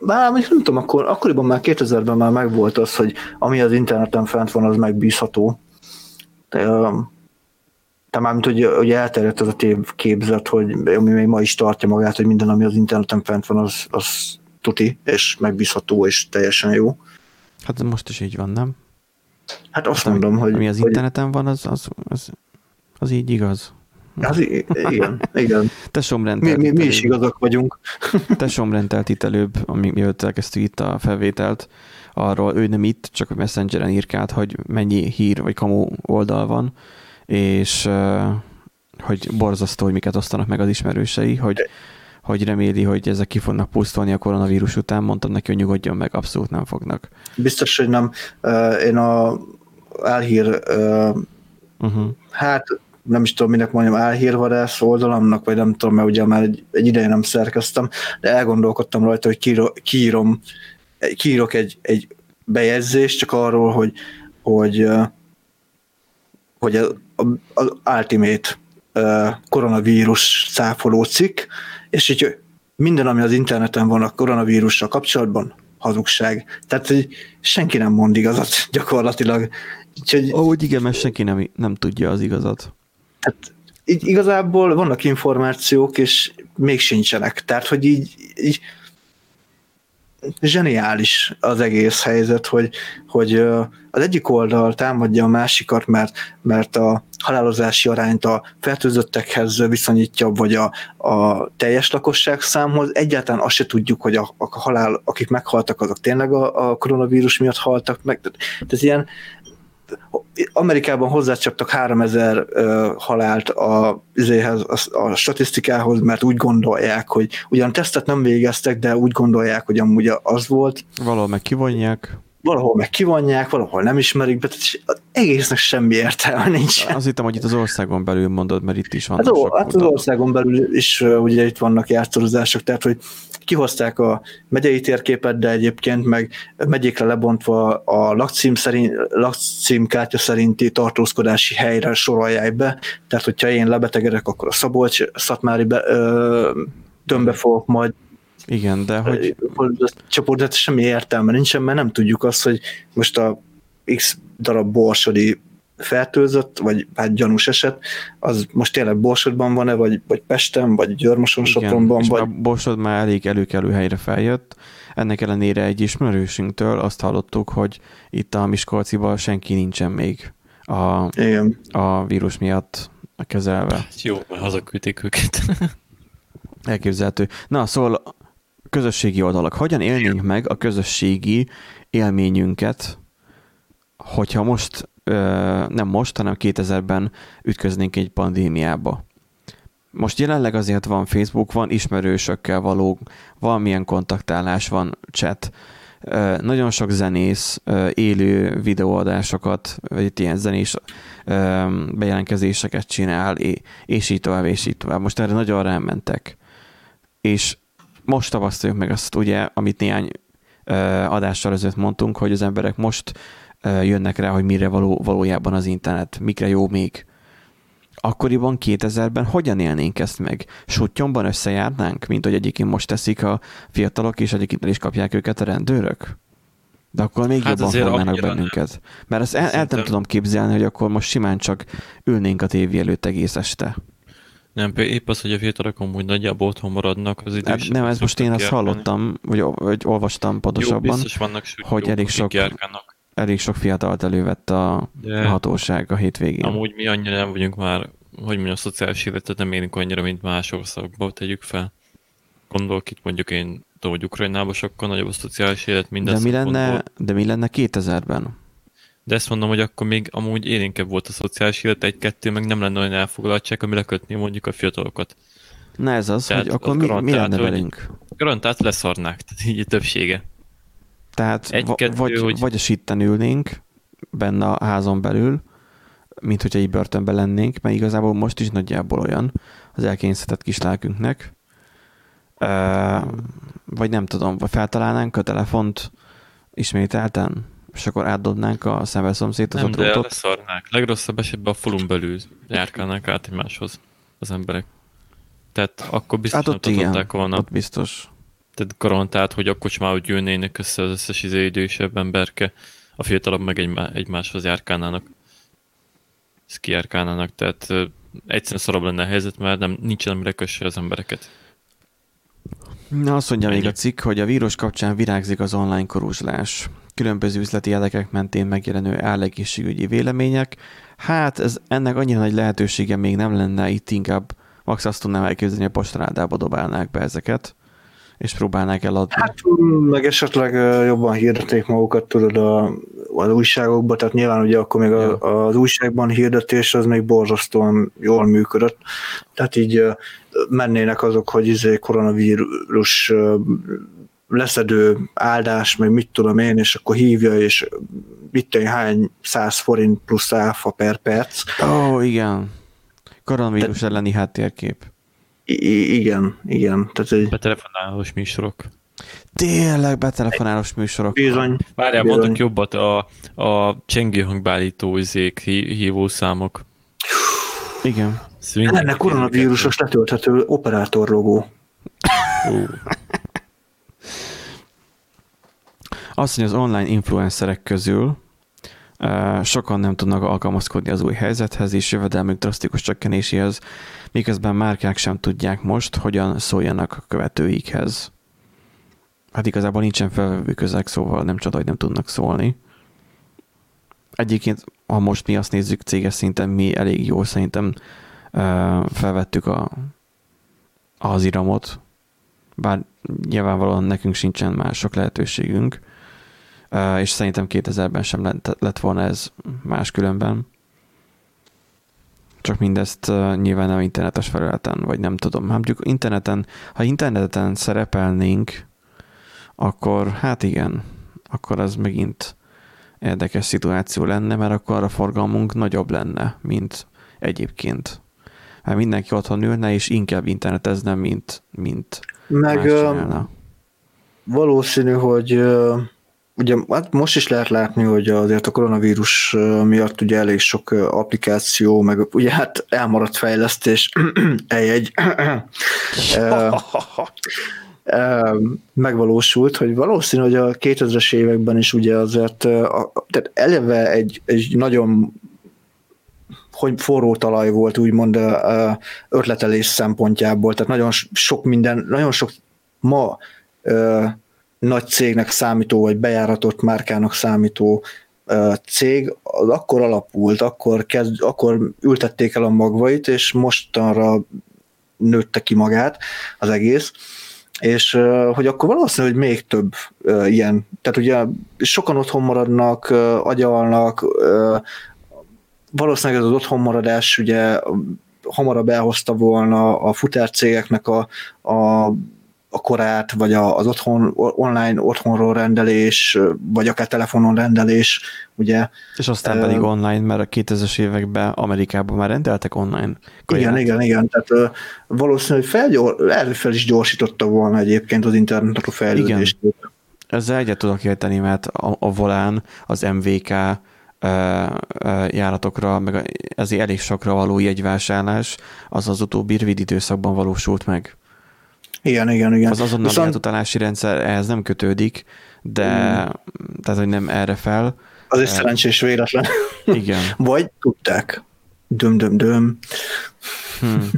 bár nem tudom, akkor, akkoriban már 2000-ben már megvolt az, hogy ami az interneten fent van, az megbízható. De, de mármint, hogy, hogy elterjedt az a képzet, hogy ami még ma is tartja magát, hogy minden, ami az interneten fent van, az, az tuti, és megbízható, és teljesen jó. Hát most is így van, nem? Hát azt hát, mondom, ami, hogy... Ami az hogy... interneten van, az, az, az, az így igaz. Az, igen, igen. Te rendelt. Mi, mi, mi is igazak vagyunk. Te rendelt itt előbb, ami miatt elkezdtük itt a felvételt, arról ő nem itt, csak a Messengeren írkált, hogy mennyi hír vagy kamu oldal van, és hogy borzasztó, hogy miket osztanak meg az ismerősei, hogy, hogy reméli, hogy ezek ki fognak pusztulni a koronavírus után, mondtam neki, hogy nyugodjon meg, abszolút nem fognak. Biztos, hogy nem. Én a elhír, uh-huh. hát nem is tudom, minek mondjam, álhírvadász oldalamnak, vagy nem tudom, mert ugye már egy, egy ideje nem szerkeztem, de elgondolkodtam rajta, hogy kiírom, kiírom kiírok egy, egy bejegyzést csak arról, hogy, hogy, hogy az Ultimate koronavírus száfoló cikk, és így minden, ami az interneten van a koronavírussal kapcsolatban, hazugság. Tehát, hogy senki nem mond igazat gyakorlatilag. Úgyhogy... Ahogy igen, mert senki nem, nem tudja az igazat. Hát így igazából vannak információk, és még sincsenek. Tehát, hogy így, így zseniális az egész helyzet, hogy, hogy az egyik oldal támadja a másikat, mert, mert a halálozási arányt a fertőzöttekhez viszonyítja, vagy a, a teljes lakosság számhoz. Egyáltalán azt se tudjuk, hogy a, a halál, akik meghaltak, azok tényleg a, a koronavírus miatt haltak meg. Tehát, ilyen Amerikában hozzácsaptak 3000 uh, halált a, izéhez, a, a statisztikához, mert úgy gondolják, hogy ugyan tesztet nem végeztek, de úgy gondolják, hogy amúgy az volt. Valahol meg kivonják. Valahol meg kivonják, valahol nem ismerik be, tehát egésznek semmi értelme nincs. Azt hittem, hogy itt az országon belül mondod, mert itt is van. Hát, ó, hát az országon belül is ugye itt vannak játszorozások, tehát hogy kihozták a megyei térképet, de egyébként meg megyékre lebontva a lakcím, szerint, lakcímkártya szerinti tartózkodási helyre sorolják be, tehát hogyha én lebetegedek, akkor a Szabolcs Szatmári be, ö, tömbbe fogok majd igen, de hogy... Csoport, semmi értelme nincsen, mert nem tudjuk azt, hogy most a X darab borsodi fertőzött, vagy hát gyanús eset, az most tényleg Borsodban van-e, vagy, vagy Pesten, vagy Györmoson, Sopronban, vagy... A Borsod már elég előkelő helyre feljött, ennek ellenére egy ismerősünktől azt hallottuk, hogy itt a Miskolciban senki nincsen még a, Igen. a vírus miatt kezelve. Jó, mert hazaküldték őket. Elképzelhető. Na, szóval közösségi oldalak. Hogyan élnénk meg a közösségi élményünket, hogyha most nem most, hanem 2000-ben ütköznénk egy pandémiába. Most jelenleg azért van Facebook, van ismerősökkel való, valamilyen kontaktálás, van chat, nagyon sok zenész élő videóadásokat, vagy itt ilyen zenés bejelentkezéseket csinál, és így tovább, és így tovább. Most erre nagyon rámentek. És most tapasztaljuk meg azt ugye, amit néhány adással ezelőtt mondtunk, hogy az emberek most jönnek rá, hogy mire való, valójában az internet, mikre jó még. Akkoriban 2000-ben hogyan élnénk ezt meg? Suttyomban összejárnánk, mint hogy egyébként most teszik a fiatalok, és egyébként is kapják őket a rendőrök? De akkor még hát jobban fognának bennünket. Mert ezt el, el nem tudom képzelni, hogy akkor most simán csak ülnénk a tévé előtt egész este. Nem, épp az, hogy a fiatalok amúgy nagyjából otthon maradnak az idősek. Hát nem, ez most én ezt hallottam, vagy, vagy olvastam pontosabban, hogy elég sok, elég sok fiatalt elővett a De hatóság a hétvégén. Amúgy mi annyira nem vagyunk már, hogy mondjam, a szociális életet nem érünk annyira, mint más országokban, tegyük fel. Gondolok itt mondjuk én, tudom, hogy Ukrajnában sokkal nagyobb a szociális élet minden de mi, lenne, de mi lenne 2000-ben? De ezt mondom, hogy akkor még amúgy élénkebb volt a szociális élet, egy-kettő, meg nem lenne olyan elfoglaltság, ami lekötni mondjuk a fiatalokat. Na ez az, tehát hogy akkor mi, mi lenne velünk? Garantált leszarnák, tehát így a többsége. Tehát egy, kettő, vagy, hogy... vagy a sitten ülnénk benne a házon belül, mint hogyha így börtönben lennénk, mert igazából most is nagyjából olyan az elkényeztetett kis lelkünknek. vagy nem tudom, vagy feltalálnánk a telefont ismételten, és akkor átdobnánk a szemveszomszét az Nem, de leszarnák. Legrosszabb esetben a falun belül járkálnánk át egymáshoz az emberek. Tehát akkor biztos hát ott nem igen, volna. Ott biztos. Tehát garantált, hogy akkor sem már gyűlnének össze az összes izé idősebb emberke, a fiatalabb meg egy, egymáshoz járkálnának. Ezt kijárkálnának, tehát egyszerűen szarabb lenne a helyzet, mert nem, nincsen amire kösse az embereket. Na azt mondja Ennyi. még a cikk, hogy a vírus kapcsán virágzik az online korúzslás különböző üzleti érdekek mentén megjelenő állegészségügyi vélemények. Hát ez, ennek annyira nagy lehetősége még nem lenne, itt inkább max azt tudnám elképzelni, hogy a postaládába dobálnák be ezeket, és próbálnák eladni. Hát meg esetleg jobban hirdeték magukat, tudod, a, az újságokban, tehát nyilván ugye akkor még a, az újságban hirdetés az még borzasztóan jól működött, tehát így mennének azok, hogy izé koronavírus leszedő áldás, meg mit tudom én, és akkor hívja, és mit tudom, hány száz forint plusz áfa per perc. Ó, oh, igen. Koronavírus Te- elleni háttérkép. I- igen, igen. Tehát egy... Betelefonálós műsorok. Tényleg betelefonálós műsorok. Bizony. Várjál, bizony. mondok jobbat, a, a csengő hangbálító izék, hívószámok. Igen. Ennek koronavírusos letölthető operátor logó. Uh. Azt, hogy az online influencerek közül sokan nem tudnak alkalmazkodni az új helyzethez és jövedelmük drasztikus csökkenéséhez, miközben márkák sem tudják most, hogyan szóljanak a követőikhez. Hát igazából nincsen felvevő közeg, szóval nem csoda, hogy nem tudnak szólni. Egyébként, ha most mi azt nézzük céges szinten, mi elég jól szerintem felvettük a, az iramot, bár nyilvánvalóan nekünk sincsen más sok lehetőségünk, és szerintem 2000-ben sem lett, lett volna ez máskülönben. Csak mindezt nyilván nem internetes felületen, vagy nem tudom. Hát mondjuk interneten, ha interneten szerepelnénk, akkor hát igen, akkor az megint érdekes szituáció lenne, mert akkor a forgalmunk nagyobb lenne, mint egyébként. Hát mindenki otthon ülne, és inkább internetezne, mint, mint Meg valószínű, hogy ugye hát most is lehet látni, hogy azért a koronavírus miatt ugye elég sok applikáció, meg ugye hát elmaradt fejlesztés, egy megvalósult, hogy valószínű, hogy a 2000-es években is ugye azért tehát eleve egy, egy nagyon hogy forró talaj volt, úgymond ötletelés szempontjából, tehát nagyon sok minden, nagyon sok ma nagy cégnek számító, vagy bejáratott márkának számító cég, az akkor alapult, akkor, kezd, akkor ültették el a magvait, és mostanra nőtte ki magát az egész, és hogy akkor valószínű, hogy még több ilyen, tehát ugye sokan otthon maradnak, agyalnak, valószínűleg ez az otthonmaradás ugye hamarabb elhozta volna a futárcégeknek a, a a korát, vagy az otthon, online otthonról rendelés, vagy akár telefonon rendelés, ugye. És aztán uh, pedig online, mert a 2000-es években Amerikában már rendeltek online kaját. Igen, igen, igen. Tehát uh, valószínűleg felgyor, fel is gyorsította volna egyébként az internetet a fejlődést. Igen. Ezzel egyet tudok érteni, mert a, a volán, az MVK járatokra, meg ezért elég sokra való jegyvásárlás, az az utóbbi rövid időszakban valósult meg. Igen, igen, igen. Az azonnal Viszont... átutalási rendszer ehhez nem kötődik, de mm. tehát, hogy nem erre fel. Az is szerencsés véletlen. Igen. Vagy tudták. Döm, döm, döm. Hmm.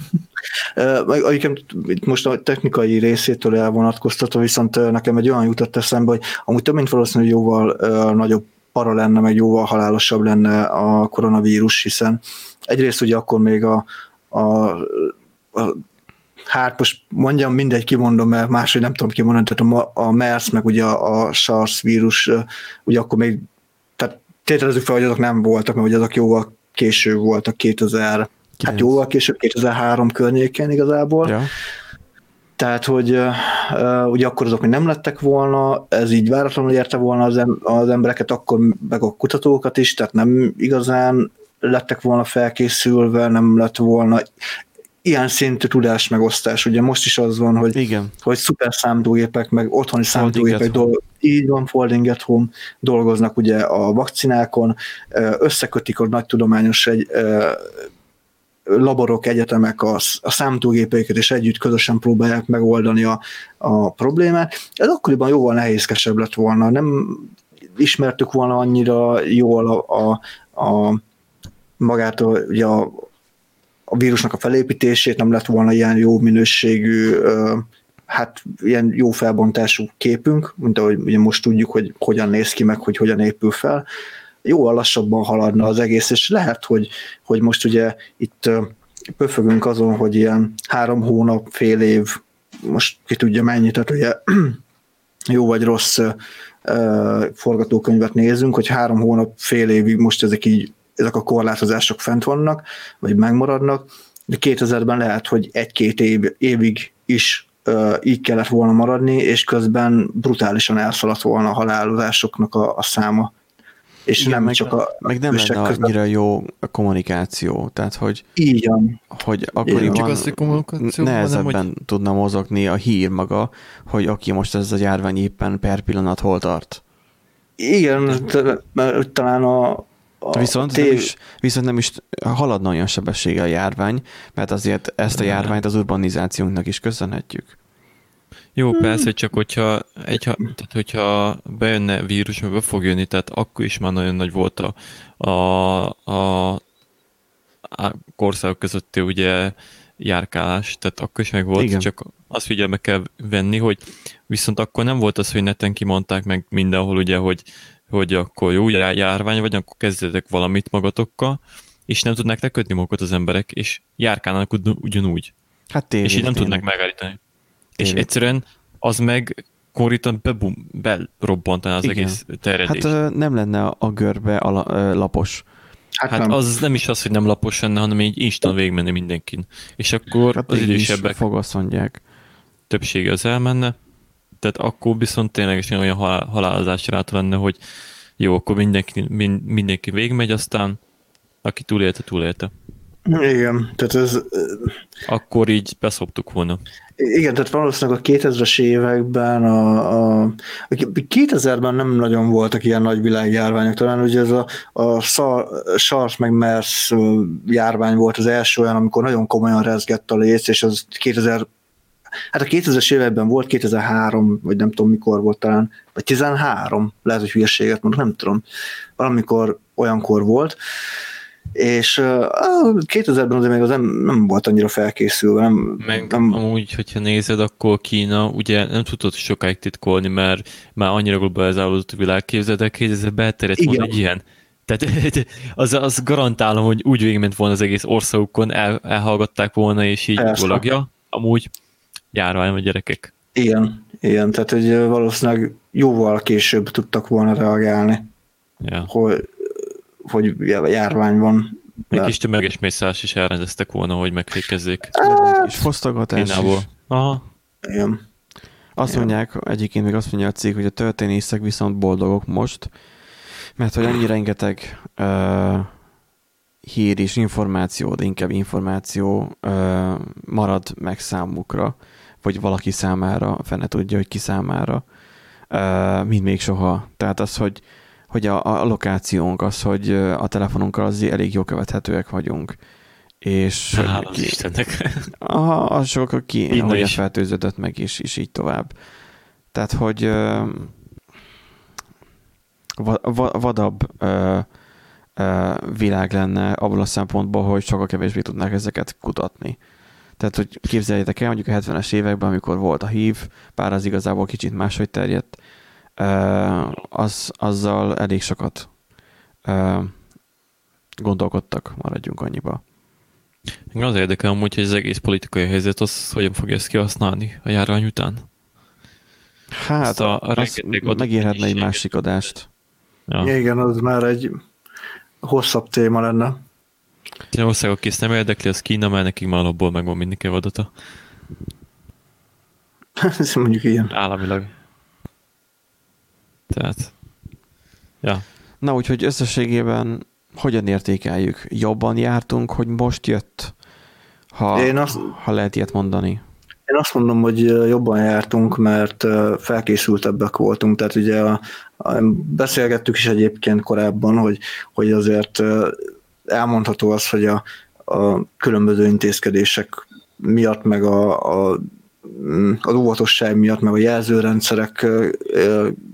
Egyébként most a technikai részétől elvonatkoztatva, viszont nekem egy olyan jutott eszembe, hogy amúgy több mint valószínű, hogy jóval nagyobb para lenne, meg jóval halálosabb lenne a koronavírus, hiszen egyrészt ugye akkor még a, a, a hát most mondjam, mindegy, kimondom, mert máshogy nem tudom kimondani, tehát a, a MERS, meg ugye a, a SARS vírus, ugye akkor még, tehát tételezzük fel, hogy azok nem voltak, mert ugye azok jóval később voltak, 2000, 9. hát jóval később, 2003 környékén igazából. Ja. Tehát, hogy uh, ugye akkor azok még nem lettek volna, ez így váratlanul érte volna az, em- az embereket, akkor meg a kutatókat is, tehát nem igazán lettek volna felkészülve, nem lett volna ilyen szintű tudás megosztás. Ugye most is az van, hogy, Igen. hogy szuper számítógépek, meg otthoni számítógépek dolg, így van, folding at home, dolgoznak ugye a vakcinákon, összekötik a nagy tudományos egy, laborok, egyetemek a, a számítógépeiket, és együtt közösen próbálják megoldani a, a problémát. Ez akkoriban jóval nehézkesebb lett volna, nem ismertük volna annyira jól a, a, a magát a, ugye a, a vírusnak a felépítését, nem lett volna ilyen jó minőségű, hát ilyen jó felbontású képünk, mint ahogy ugye most tudjuk, hogy hogyan néz ki, meg hogy hogyan épül fel. Jóval lassabban haladna az egész, és lehet, hogy, hogy most ugye itt pöfögünk azon, hogy ilyen három hónap, fél év, most ki tudja mennyit, tehát ugye jó vagy rossz forgatókönyvet nézünk, hogy három hónap, fél évig most ezek így ezek a korlátozások fent vannak, vagy megmaradnak, de 2000-ben lehet, hogy egy-két év, évig is uh, így kellett volna maradni, és közben brutálisan elszaladt volna a halálozásoknak a, a száma. És Igen, nem meg, csak a Meg nem lenne annyira jó a kommunikáció, tehát hogy így van. Hogy akkoriban csak az, hogy nehezebben hanem, hogy... tudna mozogni a hír maga, hogy aki most ez a járvány éppen per pillanat hol tart. Igen, mert talán a, a viszont, tév... nem is, viszont nem is haladna olyan sebességgel a járvány, mert azért ezt a járványt az urbanizációnknak is köszönhetjük. Jó, hmm. persze, csak hogyha, egy, tehát hogyha bejönne vírus, meg be fog jönni, tehát akkor is már nagyon nagy volt a, a, a, a korszakok közötti ugye járkálás, tehát akkor is meg volt, Igen. csak azt figyelme kell venni, hogy viszont akkor nem volt az, hogy neten kimondták meg mindenhol ugye, hogy hogy akkor jó járvány vagy, akkor kezdjetek valamit magatokkal, és nem tudnak lekötni magukat az emberek, és járkálnak ugyanúgy. Hát tényleg, És így nem tényleg. tudnak megállítani. Tényleg. És egyszerűen az meg konkrétan bebum, berobbantaná az Igen. egész terjedés. Hát nem lenne a görbe a lapos. Hát, hát az nem is az, hogy nem lapos lenne, hanem így instant végigmenni mindenkin. És akkor hát az idősebbek... Fogaszondják. Többsége az elmenne, tehát akkor viszont ténylegesen olyan halálozás ráta lenne, hogy jó, akkor mindenki, mind, mindenki végigmegy, aztán aki túlélte, túlélte. Igen, tehát ez... Akkor így beszoptuk volna. Igen, tehát valószínűleg a 2000-es években, a, a, 2000-ben nem nagyon voltak ilyen nagy világjárványok, talán ugye ez a, a SARS meg MERS járvány volt az első olyan, amikor nagyon komolyan rezgett a léc, és az 2000 Hát a 2000-es években volt, 2003, vagy nem tudom mikor volt talán, vagy 13, lehet, hogy hülyeséget mondok, nem tudom, valamikor olyankor volt, és uh, 2000-ben azért még az nem, nem volt annyira felkészülve. Nem, Meg nem... amúgy, hogyha nézed, akkor Kína ugye nem tudott sokáig titkolni, mert már annyira globalizálódott a világ, képzeld el, 2000-ben elterjedt volna egy ilyen. Tehát az, az garantálom, hogy úgy végigment volna az egész országukon, el, elhallgatták volna, és így valagja. Amúgy járvány a gyerekek. Igen, igen, tehát hogy valószínűleg jóval később tudtak volna reagálni, ja. hogy, hogy járvány van. Egy kis tömeges mészás is elrendeztek volna, hogy megfékezzék. Hát, és fosztogatás is. Aha. Igen. Azt Igen. mondják, egyébként még azt mondja a cég, hogy a történészek viszont boldogok most, mert hogy annyi rengeteg uh, hír és információ, de inkább információ uh, marad meg számukra, vagy valaki számára, fene tudja, hogy ki számára, mint még soha. Tehát az, hogy, hogy a, a lokációnk, az, hogy a telefonunkkal az elég jó követhetőek vagyunk. És Hála ki, Istennek. Aha, az sok, aki hogy fertőződött meg, és, és így tovább. Tehát, hogy uh, vadabb uh, uh, világ lenne abban a szempontból, hogy sokkal kevésbé tudnák ezeket kutatni. Tehát, hogy képzeljétek el, mondjuk a 70-es években, amikor volt a hív, bár az igazából kicsit máshogy terjedt, az, azzal elég sokat gondolkodtak, maradjunk annyiba. Az érdekel amúgy, hogy az egész politikai helyzet az hogyan fogja ezt kihasználni a járvány után. Hát, a, a az megérhetne egy másik adást. Ja. Igen, az már egy hosszabb téma lenne. Ilyen országok, aki ezt nem érdekli, az Kína, mert nekik már alapból megvan mindenki adata. Ez mondjuk ilyen. Államilag. Tehát, ja. Na, úgyhogy összességében hogyan értékeljük? Jobban jártunk, hogy most jött? Ha, Én azt, ha lehet ilyet mondani. Én azt mondom, hogy jobban jártunk, mert felkészültebbek voltunk, tehát ugye a, a, beszélgettük is egyébként korábban, hogy, hogy azért elmondható az, hogy a, a különböző intézkedések miatt, meg a, a, az óvatosság miatt, meg a jelzőrendszerek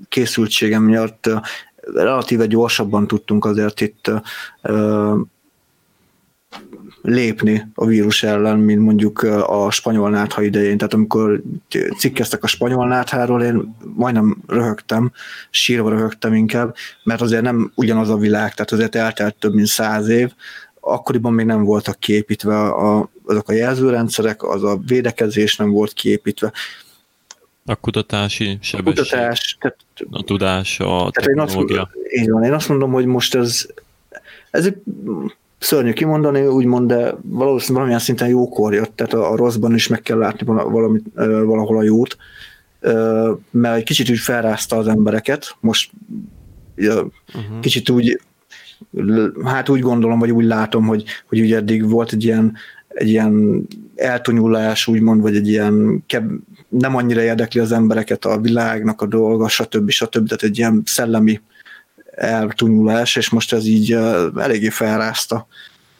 készültsége miatt relatíve gyorsabban tudtunk azért itt lépni a vírus ellen, mint mondjuk a spanyol nátha idején. Tehát amikor cikkeztek a spanyol nátháról, én majdnem röhögtem, sírva röhögtem inkább, mert azért nem ugyanaz a világ, tehát azért eltelt több mint száz év, akkoriban még nem voltak kiépítve a, azok a jelzőrendszerek, az a védekezés nem volt kiépítve. A kutatási sebesség, a, kutatás, tehát, a tudás, a technológia. Én azt, így van, én azt mondom, hogy most ez, ez egy szörnyű kimondani, úgymond, de valószínűleg valamilyen szinten jókor jött, tehát a, a rosszban is meg kell látni valamit, valahol a jót, mert egy kicsit úgy felrázta az embereket, most uh-huh. kicsit úgy, hát úgy gondolom, vagy úgy látom, hogy, hogy ugye eddig volt egy ilyen, egy ilyen eltonyulás, úgymond, vagy egy ilyen keb, nem annyira érdekli az embereket a világnak a dolga, stb. stb. Tehát egy ilyen szellemi eltunyulás, és most ez így eléggé felrázta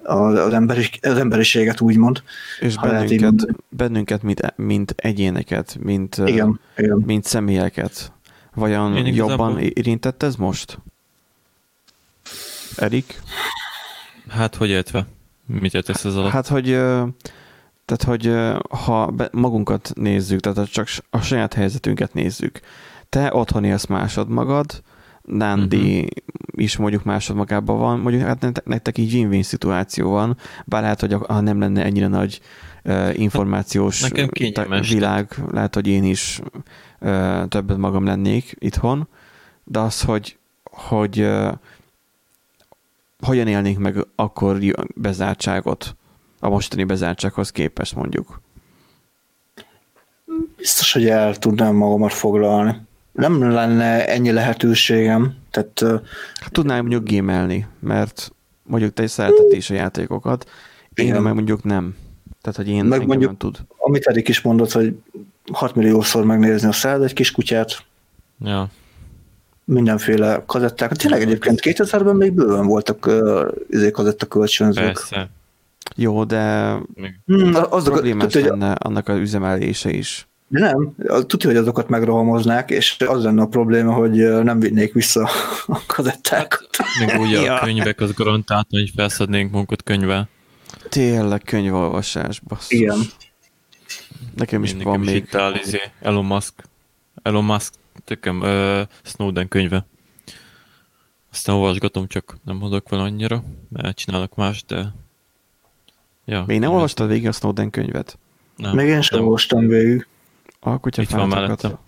az, emberi, az emberiséget, úgymond. És bennünket, bennünket mint, mint egyéneket, mint, igen, igen. mint személyeket. Vajon Én jobban érintett ez most? Erik? Hát, hogy értve? Mit értesz ez alatt? Hát, hogy tehát, hogy ha magunkat nézzük, tehát csak a saját helyzetünket nézzük, te otthon élsz másod magad, Nandi uh-huh. is mondjuk másodmagában van, mondjuk hát nektek így win-win szituáció van, bár lehet, hogy ha nem lenne ennyire nagy uh, információs Nekem világ, lehet, hogy én is uh, többet magam lennék itthon, de az, hogy, hogy uh, hogyan élnék meg akkor bezártságot a mostani bezártsághoz képest mondjuk? Biztos, hogy el tudnám magamat foglalni nem lenne ennyi lehetőségem. Tehát, hát tudnám mondjuk gémelni, mert mondjuk te is szeretett is a játékokat, én igen. meg mondjuk nem. Tehát, hogy én meg mondjuk, nem tud. Amit Erik is mondott, hogy 6 milliószor megnézni a szád egy kis kutyát. Ja. Mindenféle kazetták. Tényleg egyébként 2000-ben még bőven voltak uh, kazetta kölcsönzők. Persze. Jó, de hmm, az problémás lenne annak az üzemelése is. Nem, tudja, hogy azokat megrohamoznák, és az lenne a probléma, hogy nem vinnék vissza a kazettákat. Hát, még úgy ja. a könyvek, az garantált, hogy felszednénk munkat könyvvel. Tényleg könyvolvasás, basszus. Igen. Nekem is Én van még. Itt áll, izé, Elon Musk. Elon Musk, tökem, uh, Snowden könyve. Aztán olvasgatom, csak nem hodok vele annyira, mert csinálok más, de... Ja, Még nem olvastad végig a Snowden könyvet? Nem. Még én sem olvastam végig. A mellettem.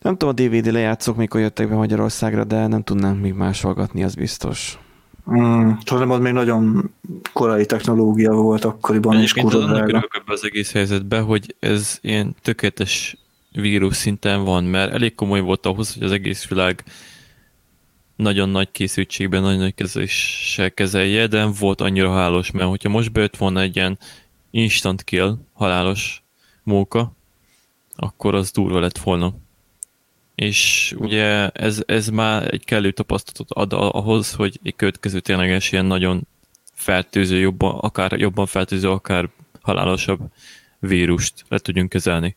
Nem tudom, a DVD lejátszók mikor jöttek be Magyarországra, de nem tudnám még másolgatni, az biztos. Mm, tudom, az még nagyon korai technológia volt akkoriban, és kurva drága. az egész helyzetben, hogy ez ilyen tökéletes vírus szinten van, mert elég komoly volt ahhoz, hogy az egész világ nagyon nagy készültségben, nagyon nagy kezeléssel kezelje, de nem volt annyira halálos, mert hogyha most bejött volna egy ilyen instant kill, halálos móka, akkor az durva lett volna. És ugye ez, ez már egy kellő tapasztalatot ad ahhoz, hogy egy következő tényleges ilyen nagyon fertőző, jobban, akár jobban fertőző, akár halálosabb vírust le tudjunk kezelni.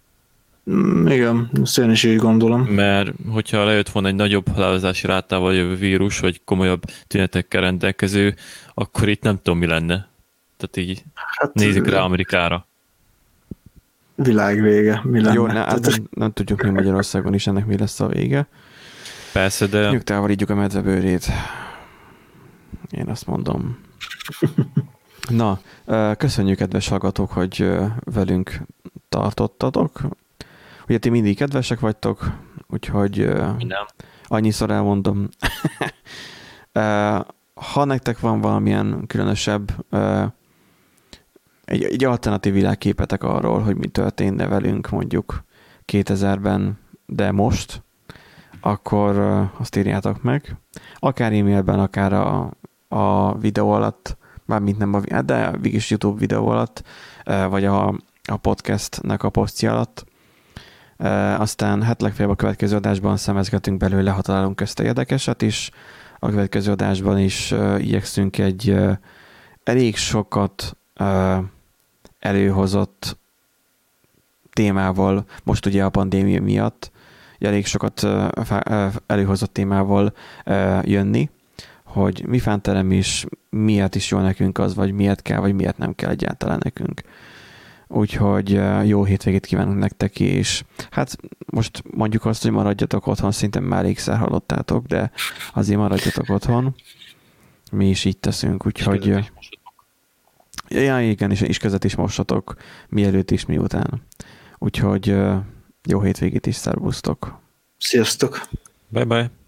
Mm, igen, ezt én is így gondolom. Mert hogyha lejött volna egy nagyobb halálozási rátával jövő vírus, vagy komolyabb tünetekkel rendelkező, akkor itt nem tudom, mi lenne. Tehát így hát, nézik rá Amerikára. Világvége. Mi lenne? Jó, ne, hát nem, nem tudjuk mi Magyarországon is ennek mi lesz a vége. Persze, de... Nyugtával ígyuk a medvebőrét. Én azt mondom. Na, köszönjük, kedves hallgatók, hogy velünk tartottatok. Ugye ti mindig kedvesek vagytok, úgyhogy Nem. annyiszor elmondom. Ha nektek van valamilyen különösebb egy, egy alternatív világképetek arról, hogy mi történne velünk mondjuk 2000-ben, de most, akkor azt írjátok meg. Akár e-mailben, akár a, a videó alatt, mármint nem a, de végig YouTube videó alatt, vagy a, a podcastnek a posztja alatt. Aztán hát legfeljebb a következő adásban szemezgetünk belőle, ha találunk a érdekeset is. A következő adásban is igyekszünk egy elég sokat előhozott témával, most ugye a pandémia miatt, elég sokat előhozott témával jönni, hogy mi fánterem is, miért is jó nekünk az, vagy miért kell, vagy miért nem kell egyáltalán nekünk. Úgyhogy jó hétvégét kívánunk nektek is. Hát most mondjuk azt, hogy maradjatok otthon, szinte már égszer hallottátok, de azért maradjatok otthon. Mi is így teszünk, úgyhogy... Ja, igen, és, is között is mosatok, mielőtt is, miután. Úgyhogy jó hétvégét is, szervusztok! Sziasztok! Bye-bye!